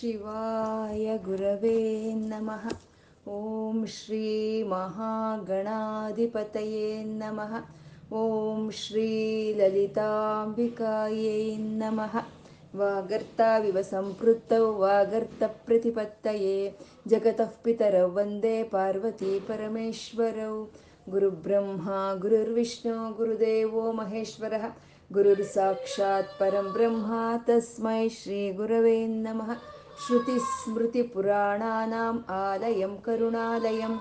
ಶಿವಾಯ ಗುರವೇ ನಮಃ. ಓಂ ಶ್ರೀ ಮಹಾಗಣಾಧಿಪತಯೇ ನಮಃ. ಓಂ ಶ್ರೀ ಲಲಿತಾಂಬಿಕಾಯೈ ನಮಃ. ವಾಗರ್ತಪ್ರತಿಪತ್ತಯೇ ಜಗತಃ ಪಿತರೌ ವಂದೇ ಪಾರ್ವತಿ ಪರಮೇಶ್ವರೌ. ಗುರುಬ್ರಹ್ಮ, ಗುರುರ್ವಿಷ್ಣು, ಗುರುದೇವೋ ಮಹೇಶ್ವರಃ. ಗುರುರ್ ಸಾಕ್ಷಾತ್ ಪರಂ ಬ್ರಹ್ಮ ತಸ್ಮೈ ಶ್ರೀ ಗುರವೇ ನಮಃ. श्रुतिस्मृतिपुराणानाम् आलयं करुणालयं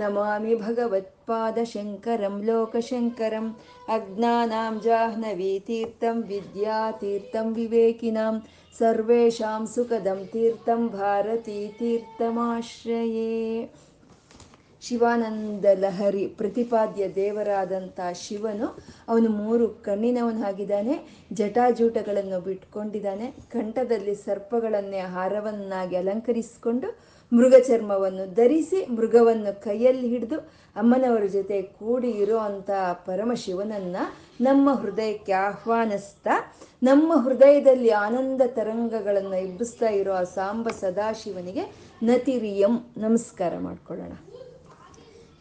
नमामि भगवत्पादशङ्करं लोकशङ्करम् अज्ञानां जाह्नवीतीर्थं विद्यातीर्थं विवेकिनां सर्वेषां सुखदं तीर्थं भारतीतीर्थमाश्रये ಶಿವಾನಂದ ಲಹರಿ ಪ್ರತಿಪಾದ್ಯ ದೇವರಾದಂಥ ಶಿವನು ಅವನು ಮೂರು ಕಣ್ಣಿನವನಾಗಿದ್ದಾನೆ ಜಟಾಜೂಟಗಳನ್ನು ಬಿಟ್ಕೊಂಡಿದ್ದಾನೆ, ಕಂಠದಲ್ಲಿ ಸರ್ಪಗಳನ್ನೇ ಹಾರವನ್ನಾಗಿ ಅಲಂಕರಿಸಿಕೊಂಡು ಮೃಗ ಚರ್ಮವನ್ನು ಧರಿಸಿ ಮೃಗವನ್ನು ಕೈಯಲ್ಲಿ ಹಿಡಿದು ಅಮ್ಮನವರ ಜೊತೆ ಕೂಡಿ ಇರೋ ಅಂಥ ಪರಮಶಿವನನ್ನ ನಮ್ಮ ಹೃದಯಕ್ಕೆ ಆಹ್ವಾನಿಸ್ತಾ, ನಮ್ಮ ಹೃದಯದಲ್ಲಿ ಆನಂದ ತರಂಗಗಳನ್ನು ಇಬ್ಬಿಸ್ತಾ ಇರೋ ಆ ಸಾಂಬ ಸದಾಶಿವನಿಗೆ ನತಿರಿಯಂ ನಮಸ್ಕಾರ ಮಾಡ್ಕೊಳ್ಳೋಣ.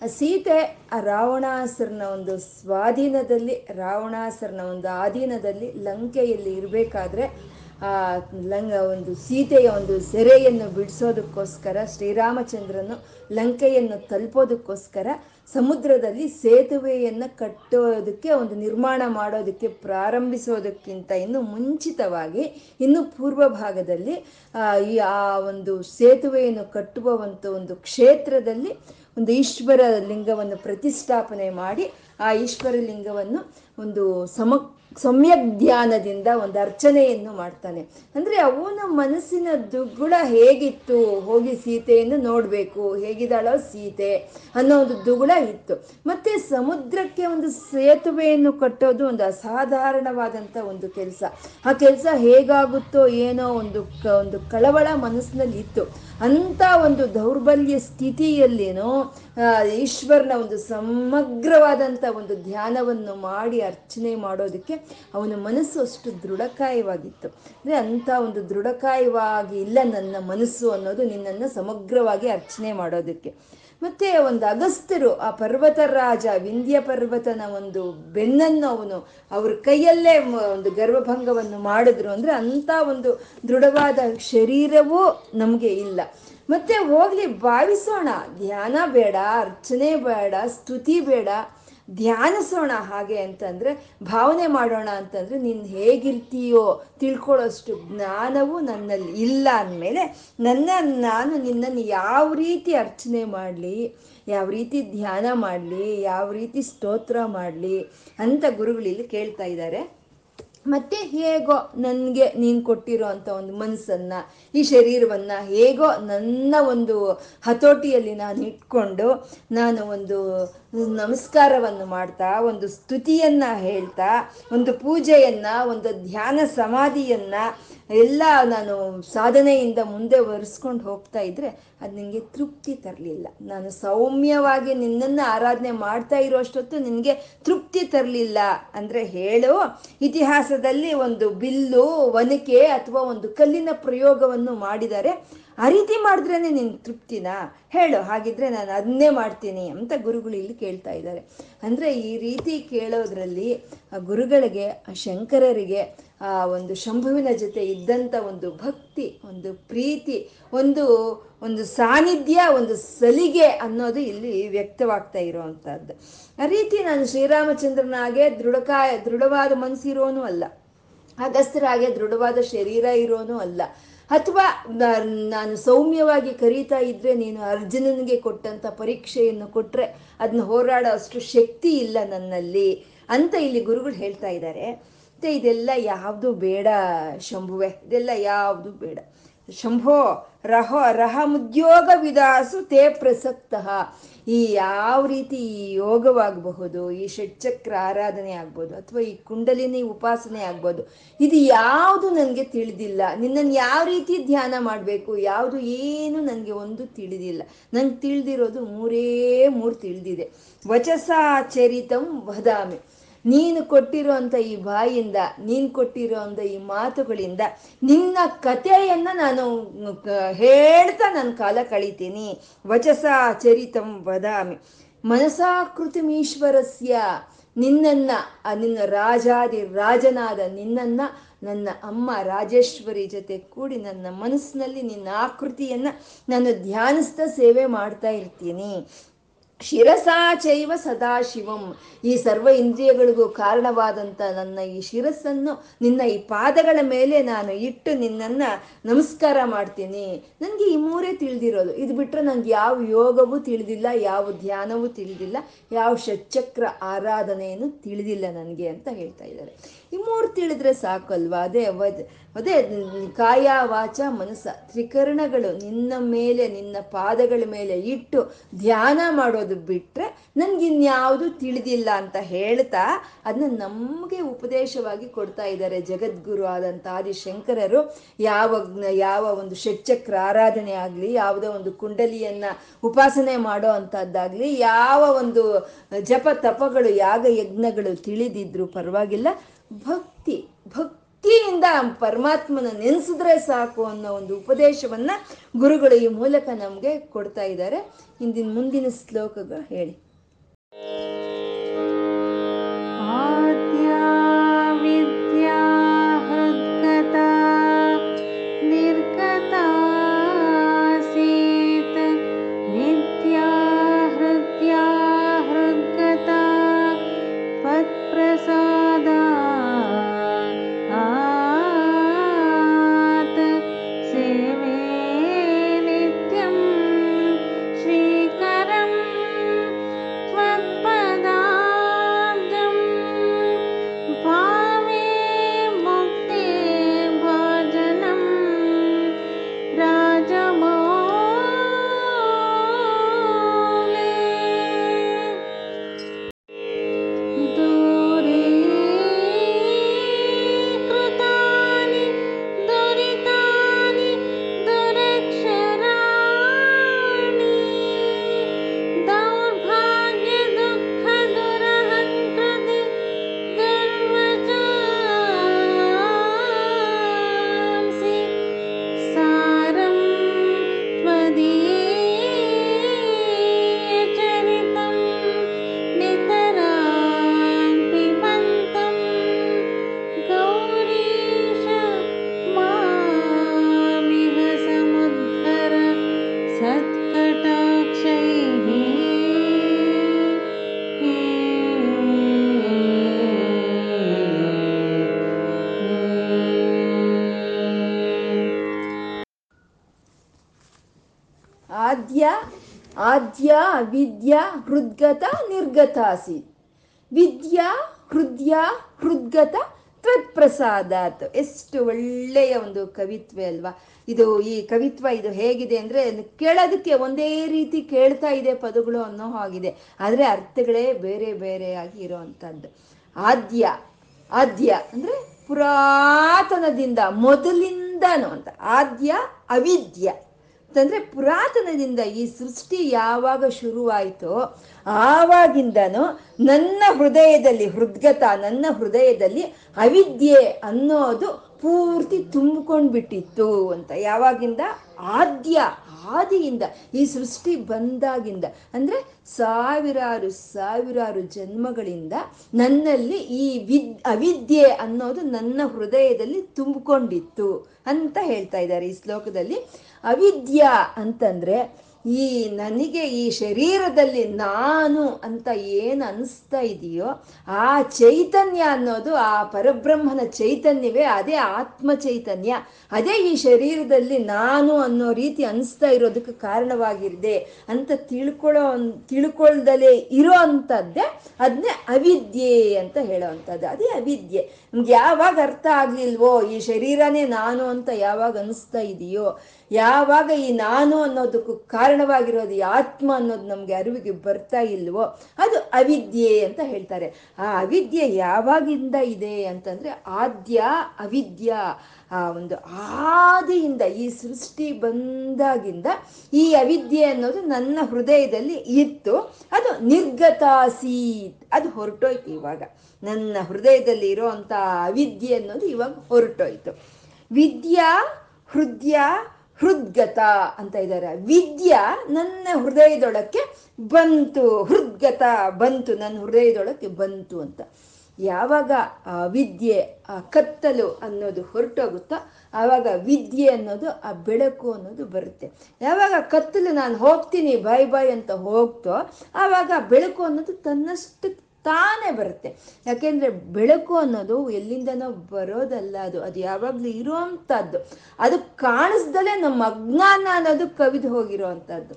ಸೀತೆ ಆ ರಾವಣಾಸರನ ಒಂದು ಸ್ವಾಧೀನದಲ್ಲಿ, ರಾವಣಾಸರನ ಒಂದು ಆಧೀನದಲ್ಲಿ ಲಂಕೆಯಲ್ಲಿ ಇರಬೇಕಾದ್ರೆ ಆ ಲಂಗ ಒಂದು ಸೀತೆಯ ಒಂದು ಸೆರೆಯನ್ನು ಬಿಡಿಸೋದಕ್ಕೋಸ್ಕರ, ಶ್ರೀರಾಮಚಂದ್ರನು ಲಂಕೆಯನ್ನು ತಲುಪೋದಕ್ಕೋಸ್ಕರ ಸಮುದ್ರದಲ್ಲಿ ಸೇತುವೆಯನ್ನು ಕಟ್ಟೋದಕ್ಕೆ, ಒಂದು ನಿರ್ಮಾಣ ಮಾಡೋದಕ್ಕೆ, ಪ್ರಾರಂಭಿಸೋದಕ್ಕಿಂತ ಇನ್ನು ಮುಂಚಿತವಾಗಿ, ಇನ್ನು ಪೂರ್ವ ಭಾಗದಲ್ಲಿ ಈ ಆ ಒಂದು ಸೇತುವೆಯನ್ನು ಕಟ್ಟುವ ಒಂದು ಕ್ಷೇತ್ರದಲ್ಲಿ ಒಂದು ಈಶ್ವರ ಲಿಂಗವನ್ನು ಪ್ರತಿಷ್ಠಾಪನೆ ಮಾಡಿ ಆ ಈಶ್ವರ ಲಿಂಗವನ್ನು ಒಂದು ಸಮ ಸಮ್ಯಕ್ ಧ್ಯಾನದಿಂದ ಒಂದು ಅರ್ಚನೆಯನ್ನು ಮಾಡ್ತಾನೆ. ಅಂದ್ರೆ ಅವನ ಮನಸ್ಸಿನ ದುಗ್ಗುಳ ಹೇಗಿತ್ತು? ಹೋಗಿ ಸೀತೆಯನ್ನು ನೋಡಬೇಕು. ಹೇಗಿದ್ದಾಳೋ ಸೀತೆ ಅನ್ನೋ ಒಂದು ದುಗುಳ ಇತ್ತು. ಮತ್ತೆ ಸಮುದ್ರಕ್ಕೆ ಒಂದು ಸೇತುವೆಯನ್ನು ಕಟ್ಟೋದು ಒಂದು ಅಸಾಧಾರಣವಾದಂಥ ಒಂದು ಕೆಲಸ. ಆ ಕೆಲಸ ಹೇಗಾಗುತ್ತೋ ಏನೋ ಒಂದು ಒಂದು ಕಳವಳ ಮನಸ್ಸಿನಲ್ಲಿ ಇತ್ತು ಅಂಥ ಒಂದು ದೌರ್ಬಲ್ಯ ಸ್ಥಿತಿಯಲ್ಲೇನೋ ಈಶ್ವರನ ಒಂದು ಸಮಗ್ರವಾದಂಥ ಒಂದು ಧ್ಯಾನವನ್ನು ಮಾಡಿ ಅರ್ಚನೆ ಮಾಡೋದಕ್ಕೆ ಅವನ ಮನಸ್ಸು ಅಷ್ಟು ದೃಢಕಾಯವಾಗಿತ್ತು. ಅಂದರೆ ಅಂಥ ಒಂದು ದೃಢಕಾಯವಾಗಿ ಇಲ್ಲ ನನ್ನ ಮನಸ್ಸು ಅನ್ನೋದು ನಿನ್ನನ್ನು ಸಮಗ್ರವಾಗಿ ಅರ್ಚನೆ ಮಾಡೋದಕ್ಕೆ. ಮತ್ತೆ ಒಂದು ಅಗಸ್ತರು, ಆ ಪರ್ವತ ರಾಜ ವಿಂಧ್ಯ ಪರ್ವತನ ಒಂದು ಬೆನ್ನನ್ನು ಅವನು, ಅವ್ರ ಕೈಯಲ್ಲೇ ಒಂದು ಗರ್ಭಭಂಗವನ್ನು ಮಾಡಿದ್ರು ಅಂದ್ರೆ ಅಂತ ಒಂದು ದೃಢವಾದ ಶರೀರವೂ ನಮಗೆ ಇಲ್ಲ. ಮತ್ತೆ ಹೋಗ್ಲಿ, ಭಾವಿಸೋಣ, ಧ್ಯಾನ ಬೇಡ, ಅರ್ಚನೆ ಬೇಡ, ಸ್ತುತಿ ಬೇಡ. ಧ್ಯಾನಿಸೋಣ ಹಾಗೆ ಅಂತಂದ್ರೆ, ಭಾವನೆ ಮಾಡೋಣ ಅಂತಂದ್ರೆ ನೀನು ಹೇಗಿರ್ತೀಯೋ ತಿಳ್ಕೊಳ್ಳೋಷ್ಟು ಜ್ಞಾನವು ನನ್ನಲ್ಲಿ ಇಲ್ಲ ಅಂದಮೇಲೆ ನನ್ನ ನಾನು ನಿನ್ನನ್ನು ಯಾವ ರೀತಿ ಅರ್ಚನೆ ಮಾಡಲಿ, ಯಾವ ರೀತಿ ಧ್ಯಾನ ಮಾಡಲಿ, ಯಾವ ರೀತಿ ಸ್ತೋತ್ರ ಮಾಡಲಿ ಅಂತ ಗುರುಗಳಿಲ್ಲಿ ಕೇಳ್ತಾ ಇದ್ದಾರೆ. ಮತ್ತೆ ಹೇಗೋ ನನಗೆ ನೀನು ಕೊಟ್ಟಿರೋ ಅಂಥ ಒಂದು ಮನಸ್ಸನ್ನು, ಈ ಶರೀರವನ್ನು ಹೇಗೋ ನನ್ನ ಒಂದು ಹತೋಟಿಯಲ್ಲಿ ನಾನು ಇಟ್ಕೊಂಡು, ನಾನು ಒಂದು ನಮಸ್ಕಾರವನ್ನು ಮಾಡ್ತಾ, ಒಂದು ಸ್ತುತಿಯನ್ನ ಹೇಳ್ತಾ, ಒಂದು ಪೂಜೆಯನ್ನ, ಒಂದು ಧ್ಯಾನ ಸಮಾಧಿಯನ್ನ ಎಲ್ಲ ನಾನು ಸಾಧನೆಯಿಂದ ಮುಂದೆ ಒರೆಸ್ಕೊಂಡು ಹೋಗ್ತಾ ಇದ್ರೆ ಅದು ನಿನಗೆ ತೃಪ್ತಿ ತರಲಿಲ್ಲ. ನಾನು ಸೌಮ್ಯವಾಗಿ ನಿನ್ನನ್ನು ಆರಾಧನೆ ಮಾಡ್ತಾ ಇರೋಷ್ಟೊತ್ತು ನಿನಗೆ ತೃಪ್ತಿ ತರಲಿಲ್ಲ ಅಂದರೆ ಹೇಳು. ಇತಿಹಾಸದಲ್ಲಿ ಒಂದು ಬಿಲ್ಲು, ಒನಕೆ ಅಥವಾ ಒಂದು ಕಲ್ಲಿನ ಪ್ರಯೋಗವನ್ನು ಮಾಡಿದ್ದಾರೆ ಆ ರೀತಿ ಮಾಡಿದ್ರೇನೆ ನಿನ್ ತೃಪ್ತಿನಾ? ಹೇಳು, ಹಾಗಿದ್ರೆ ನಾನು ಅದನ್ನೇ ಮಾಡ್ತೀನಿ ಅಂತ ಗುರುಗಳು ಇಲ್ಲಿ ಕೇಳ್ತಾ ಇದ್ದಾರೆ. ಅಂದರೆ ಈ ರೀತಿ ಕೇಳೋದ್ರಲ್ಲಿ ಗುರುಗಳಿಗೆ ಶಂಕರರಿಗೆ, ಆ ಒಂದು ಶಂಭುವಿನ ಜೊತೆ ಇದ್ದಂಥ ಒಂದು ಭಕ್ತಿ, ಒಂದು ಪ್ರೀತಿ, ಒಂದು ಒಂದು ಸಾನ್ನಿಧ್ಯ, ಒಂದು ಸಲಿಗೆ ಅನ್ನೋದು ಇಲ್ಲಿ ವ್ಯಕ್ತವಾಗ್ತಾ ಇರೋವಂಥದ್ದು. ಆ ರೀತಿ ನಾನು ಶ್ರೀರಾಮಚಂದ್ರನಾಗೆ ದೃಢಕಾಯ, ದೃಢವಾದ ಮನಸ್ಸಿರೋನು ಅಲ್ಲ. ಅಗಸ್ತ್ಯರಾಗೆ ದೃಢವಾದ ಶರೀರ ಇರೋನು ಅಲ್ಲ. ಅಥವಾ ನಾನು ಸೌಮ್ಯವಾಗಿ ಕರೀತಾ ಇದ್ರೆ ನೀನು ಅರ್ಜುನನಿಗೆ ಕೊಟ್ಟಂಥ ಪರೀಕ್ಷೆಯನ್ನು ಕೊಟ್ಟರೆ ಅದನ್ನ ಹೋರಾಡೋ ಅಷ್ಟು ಶಕ್ತಿ ಇಲ್ಲ ನನ್ನಲ್ಲಿ ಅಂತ ಇಲ್ಲಿ ಗುರುಗಳು ಹೇಳ್ತಾ ಇದ್ದಾರೆ. ಮತ್ತೆ ಇದೆಲ್ಲ ಯಾವುದು ಬೇಡ ಶಂಭುವೆ, ಇದೆಲ್ಲ ಯಾವುದು ಬೇಡ. ಶಂಭೋ ರಹ ರಹಮುದ್ಯೋಗ ವಿದಾಸು ತೇ ಪ್ರಸಕ್ತ. ಈ ಯಾವ ರೀತಿ ಈ ಯೋಗವಾಗಬಹುದು, ಈ ಷಟ್ಚಕ್ರ ಆರಾಧನೆ ಆಗ್ಬೋದು, ಅಥವಾ ಈ ಕುಂಡಲಿನಿ ಉಪಾಸನೆ ಆಗ್ಬೋದು, ಇದು ಯಾವುದು ನನಗೆ ತಿಳಿದಿಲ್ಲ. ನಿನ್ನನ್ನು ಯಾವ ರೀತಿ ಧ್ಯಾನ ಮಾಡಬೇಕು, ಯಾವುದು ಏನು ನನಗೆ ಒಂದು ತಿಳಿದಿಲ್ಲ. ನಂಗೆ ತಿಳಿದಿರೋದು ಮೂರೇ ಮೂರು ತಿಳಿದಿದೆ. ವಚಸಾಚರಿತಂ ವದಾಮಿ. ನೀನು ಕೊಟ್ಟಿರುವಂಥ ಈ ಬಾಯಿಂದ, ನೀನು ಕೊಟ್ಟಿರುವಂಥ ಈ ಮಾತುಗಳಿಂದ ನಿನ್ನ ಕಥೆಯನ್ನು ನಾನು ಹೇಳ್ತಾ ನಾನು ಕಾಲ ಕಳಿತೀನಿ. ವಚಸ ಚರಿತಂ ವದಾಮಿ. ಮನಸಾಕೃತಿಮೀಶ್ವರಸ್ಯ ನಿನ್ನನ್ನ ನಿನ್ನ ರಾಜಾದಿ ರಾಜನಾದ ನಿನ್ನನ್ನ, ನನ್ನ ಅಮ್ಮ ರಾಜೇಶ್ವರಿ ಜೊತೆ ಕೂಡಿ ನನ್ನ ಮನಸ್ಸಿನಲ್ಲಿ ನಿನ್ನ ಆಕೃತಿಯನ್ನು ನಾನು ಧ್ಯಾನಿಸ್ತಾ ಸೇವೆ ಮಾಡ್ತಾ ಇರ್ತೀನಿ. ಶಿರಸಾಚೈವ ಸದಾಶಿವಂ ಈ ಸರ್ವ ಇಂದ್ರಿಯಗಳಿಗೂ ಕಾರಣವಾದಂಥ ನನ್ನ ಈ ಶಿರಸ್ಸನ್ನು, ನಿನ್ನ ಈ ಪಾದಗಳ ಮೇಲೆ ನಾನು ಇಟ್ಟು ನಿನ್ನನ್ನು ನಮಸ್ಕಾರ ಮಾಡ್ತೀನಿ. ನನಗೆ ಈ ಮೂರೇ ತಿಳಿದಿರೋದು. ಇದು ಬಿಟ್ಟರೆ ನನಗೆ ಯಾವ ಯೋಗವೂ ತಿಳಿದಿಲ್ಲ, ಯಾವ ಧ್ಯಾನವೂ ತಿಳಿದಿಲ್ಲ, ಯಾವ ಷಚ್ಚಕ್ರ ಆರಾಧನೆಯನ್ನು ತಿಳಿದಿಲ್ಲ ನನಗೆ ಅಂತ ಹೇಳ್ತಾ ಇದ್ದಾರೆ. ಈ ಮೂರು ತಿಳಿದ್ರೆ ಸಾಕಲ್ವಾ? ಅದೇ ಅದೇ ಕಾಯ ವಾಚ ಮನಸ್ಸ. ತ್ರಿಕರಣಗಳು ನಿನ್ನ ಮೇಲೆ, ನಿನ್ನ ಪಾದಗಳ ಮೇಲೆ ಇಟ್ಟು ಧ್ಯಾನ ಮಾಡೋದು ಬಿಟ್ಟರೆ ನನಗಿನ್ಯಾವುದು ತಿಳಿದಿಲ್ಲ ಅಂತ ಹೇಳ್ತಾ ಅದನ್ನ ನಮಗೆ ಉಪದೇಶವಾಗಿ ಕೊಡ್ತಾ ಇದ್ದಾರೆ ಜಗದ್ಗುರು ಆದಂಥ ಆದಿಶಂಕರರು. ಯಾವ ಯಾವ ಒಂದು ಷಟ್ಚಕ್ರ ಆರಾಧನೆ ಆಗಲಿ, ಯಾವುದೋ ಒಂದು ಕುಂಡಲಿಯನ್ನು ಉಪಾಸನೆ ಮಾಡೋ ಅಂಥದ್ದಾಗಲಿ ಯಾವ ಒಂದು ಜಪ ತಪಗಳು, ಯಾಗ ಯಜ್ಞಗಳು ತಿಳಿದಿದ್ರು ಪರವಾಗಿಲ್ಲ. ಭಕ್ತಿ, ಭಕ್ತಿಯಿಂದ ಪರಮಾತ್ಮನ ನೆನೆಸಿದ್ರೆ ಸಾಕು ಅನ್ನೋ ಒಂದು ಉಪದೇಶವನ್ನ ಗುರುಗಳು ಈ ಮೂಲಕ ನಮಗೆ ಕೊಡ್ತಾ ಇದ್ದಾರೆ. ಇಂದಿನ ಮುಂದಿನ ಶ್ಲೋಕಗಳು ಹೇಳಿ. ವಿದ್ಯಾ ಹೃದ್ಗತ ನಿರ್ಗತಾಸಿ. ವಿದ್ಯಾ ಹೃದಯ ಹೃದ್ಗತ ತ್ವತ್ಪ್ರಸಾದಾತ್. ಎಷ್ಟು ಒಳ್ಳೆಯ ಒಂದು ಕವಿತ್ವ ಅಲ್ವಾ. ಇದು ಈ ಕವಿತ್ವ ಇದು ಹೇಗಿದೆ ಅಂದರೆ ಕೇಳೋದಕ್ಕೆ ಒಂದೇ ರೀತಿ ಕೇಳ್ತಾ ಇದೆ ಪದಗಳು ಅನ್ನೋ ಹಾಗಿದೆ. ಆದರೆ ಅರ್ಥಗಳೇ ಬೇರೆ ಬೇರೆಯಾಗಿ ಇರೋವಂಥದ್ದು ಆದ್ಯ ಆದ್ಯ ಅಂದರೆ ಪುರಾತನದಿಂದ ಮೊದಲಿಂದನೂ ಅಂತ. ಆದ್ಯ, ಅವಿದ್ಯ. ಅಂತಂದರೆ ಪುರಾತನದಿಂದ ಈ ಸೃಷ್ಟಿ ಯಾವಾಗ ಶುರುವಾಯಿತೋ ಆವಾಗಿಂದನೂ ನನ್ನ ಹೃದಯದಲ್ಲಿ ಹೃದ್ಗತ, ನನ್ನ ಹೃದಯದಲ್ಲಿ ಅವಿದ್ಯೆ ಅನ್ನೋದು ಪೂರ್ತಿ ತುಂಬಿಕೊಂಡು ಬಿಟ್ಟಿತ್ತು ಅಂತ. ಯಾವಾಗಿಂದ? ಆದ್ಯ, ಆದಿಯಿಂದ, ಈ ಸೃಷ್ಟಿ ಬಂದಾಗಿಂದ. ಅಂದರೆ ಸಾವಿರಾರು ಸಾವಿರಾರು ಜನ್ಮಗಳಿಂದ ನನ್ನಲ್ಲಿ ಈ ವಿದ್, ಅವಿದ್ಯೆ ಅನ್ನೋದು ನನ್ನ ಹೃದಯದಲ್ಲಿ ತುಂಬಿಕೊಂಡಿತ್ತು ಅಂತ ಹೇಳ್ತಾ ಇದ್ದಾರೆ ಈ ಶ್ಲೋಕದಲ್ಲಿ. ಅವಿದ್ಯ ಅಂತಂದ್ರೆ ಈ ನನಗೆ ಈ ಶರೀರದಲ್ಲಿ ನಾನು ಅಂತ ಏನು ಅನಿಸ್ತಾ ಇದೆಯೋ ಆ ಚೈತನ್ಯ ಅನ್ನೋದು ಆ ಪರಬ್ರಹ್ಮನ ಚೈತನ್ಯವೇ, ಅದೇ ಆತ್ಮ ಚೈತನ್ಯ ಅದೇ ಈ ಶರೀರದಲ್ಲಿ ನಾನು ಅನ್ನೋ ರೀತಿ ಅನಿಸ್ತಾ ಇರೋದಕ್ಕೆ ಕಾರಣವಾಗಿರಿದೆ ಅಂತ ತಿಳ್ಕೊಳ್ಳೋ ತಿಳ್ಕೊಳ್ದಲೇ ಇರೋ ಅಂಥದ್ದೇ ಅದನ್ನೇ ಅವಿದ್ಯೆ ಅಂತ ಹೇಳೋ ಅದೇ ಅವಿದ್ಯೆ. ನಮ್ಗೆ ಯಾವಾಗ ಅರ್ಥ ಆಗ್ಲಿಲ್ವೋ, ಈ ಶರೀರನೇ ನಾನು ಅಂತ ಯಾವಾಗ ಅನಿಸ್ತಾ ಇದೆಯೋ, ಯಾವಾಗ ಈ ನಾನು ಅನ್ನೋದಕ್ಕೂ ಕಾರಣವಾಗಿರೋದು ಆತ್ಮ ಅನ್ನೋದು ನಮಗೆ ಅರಿವಿಗೆ ಬರ್ತಾ ಇಲ್ವೋ, ಅದು ಅವಿದ್ಯೆ ಅಂತ ಹೇಳ್ತಾರೆ. ಆ ಅವಿದ್ಯೆ ಯಾವಾಗಿಂದ ಇದೆ ಅಂತಂದ್ರೆ ಆದ್ಯ ಅವಿದ್ಯ. ಆ ಒಂದು ಆದಿಯಿಂದ ಈ ಸೃಷ್ಟಿ ಬಂದಾಗಿಂದ ಈ ಅವಿದ್ಯೆ ಅನ್ನೋದು ನನ್ನ ಹೃದಯದಲ್ಲಿ ಇತ್ತು. ಅದು ನಿರ್ಗತಾಸೀತ್. ಅದು ಹೊರಟೋಯ್ತು ಇವಾಗ. ನನ್ನ ಹೃದಯದಲ್ಲಿ ಇರೋವಂಥ ಅವಿದ್ಯೆ ಅನ್ನೋದು ಇವಾಗ ಹೊರಟೋಯ್ತು. ವಿದ್ಯಾ, ಹೃದಯ, ಹೃದ್ಗತ ಅಂತ ಇದ್ದಾರೆ. ವಿದ್ಯಾ ನನ್ನ ಹೃದಯದೊಳಕ್ಕೆ ಬಂತು. ಹೃದ್ಗತ ಬಂತು. ನನ್ನ ಹೃದಯದೊಳಕ್ಕೆ ಬಂತು ಅಂತ. ಯಾವಾಗ ಆ ವಿದ್ಯೆ, ಆ ಕತ್ತಲು ಅನ್ನೋದು ಹೊರಟೋಗುತ್ತೋ ಆವಾಗ ವಿದ್ಯೆ ಅನ್ನೋದು, ಆ ಬೆಳಕು ಅನ್ನೋದು ಬರುತ್ತೆ. ಯಾವಾಗ ಕತ್ತಲು ನಾನು ಹೋಗ್ತೀನಿ, ಬಾಯ್ ಬಾಯ್ ಅಂತ ಹೋಗ್ತೋ ಆವಾಗ ಬೆಳಕು ಅನ್ನೋದು ತನ್ನಷ್ಟು ತಾನೇ ಬರುತ್ತೆ. ಯಾಕೆಂದರೆ ಬೆಳಕು ಅನ್ನೋದು ಎಲ್ಲಿಂದನೋ ಬರೋದಲ್ಲ ಅದು. ಅದು ಯಾವಾಗಲೂ ಇರುವಂಥದ್ದು ಅದು ಕಾಣಿಸ್ದಲೇ ನಮ್ಮ ಅಜ್ಞಾನ ಅನ್ನೋದು ಕವಿದು ಹೋಗಿರೋ ಅಂಥದ್ದು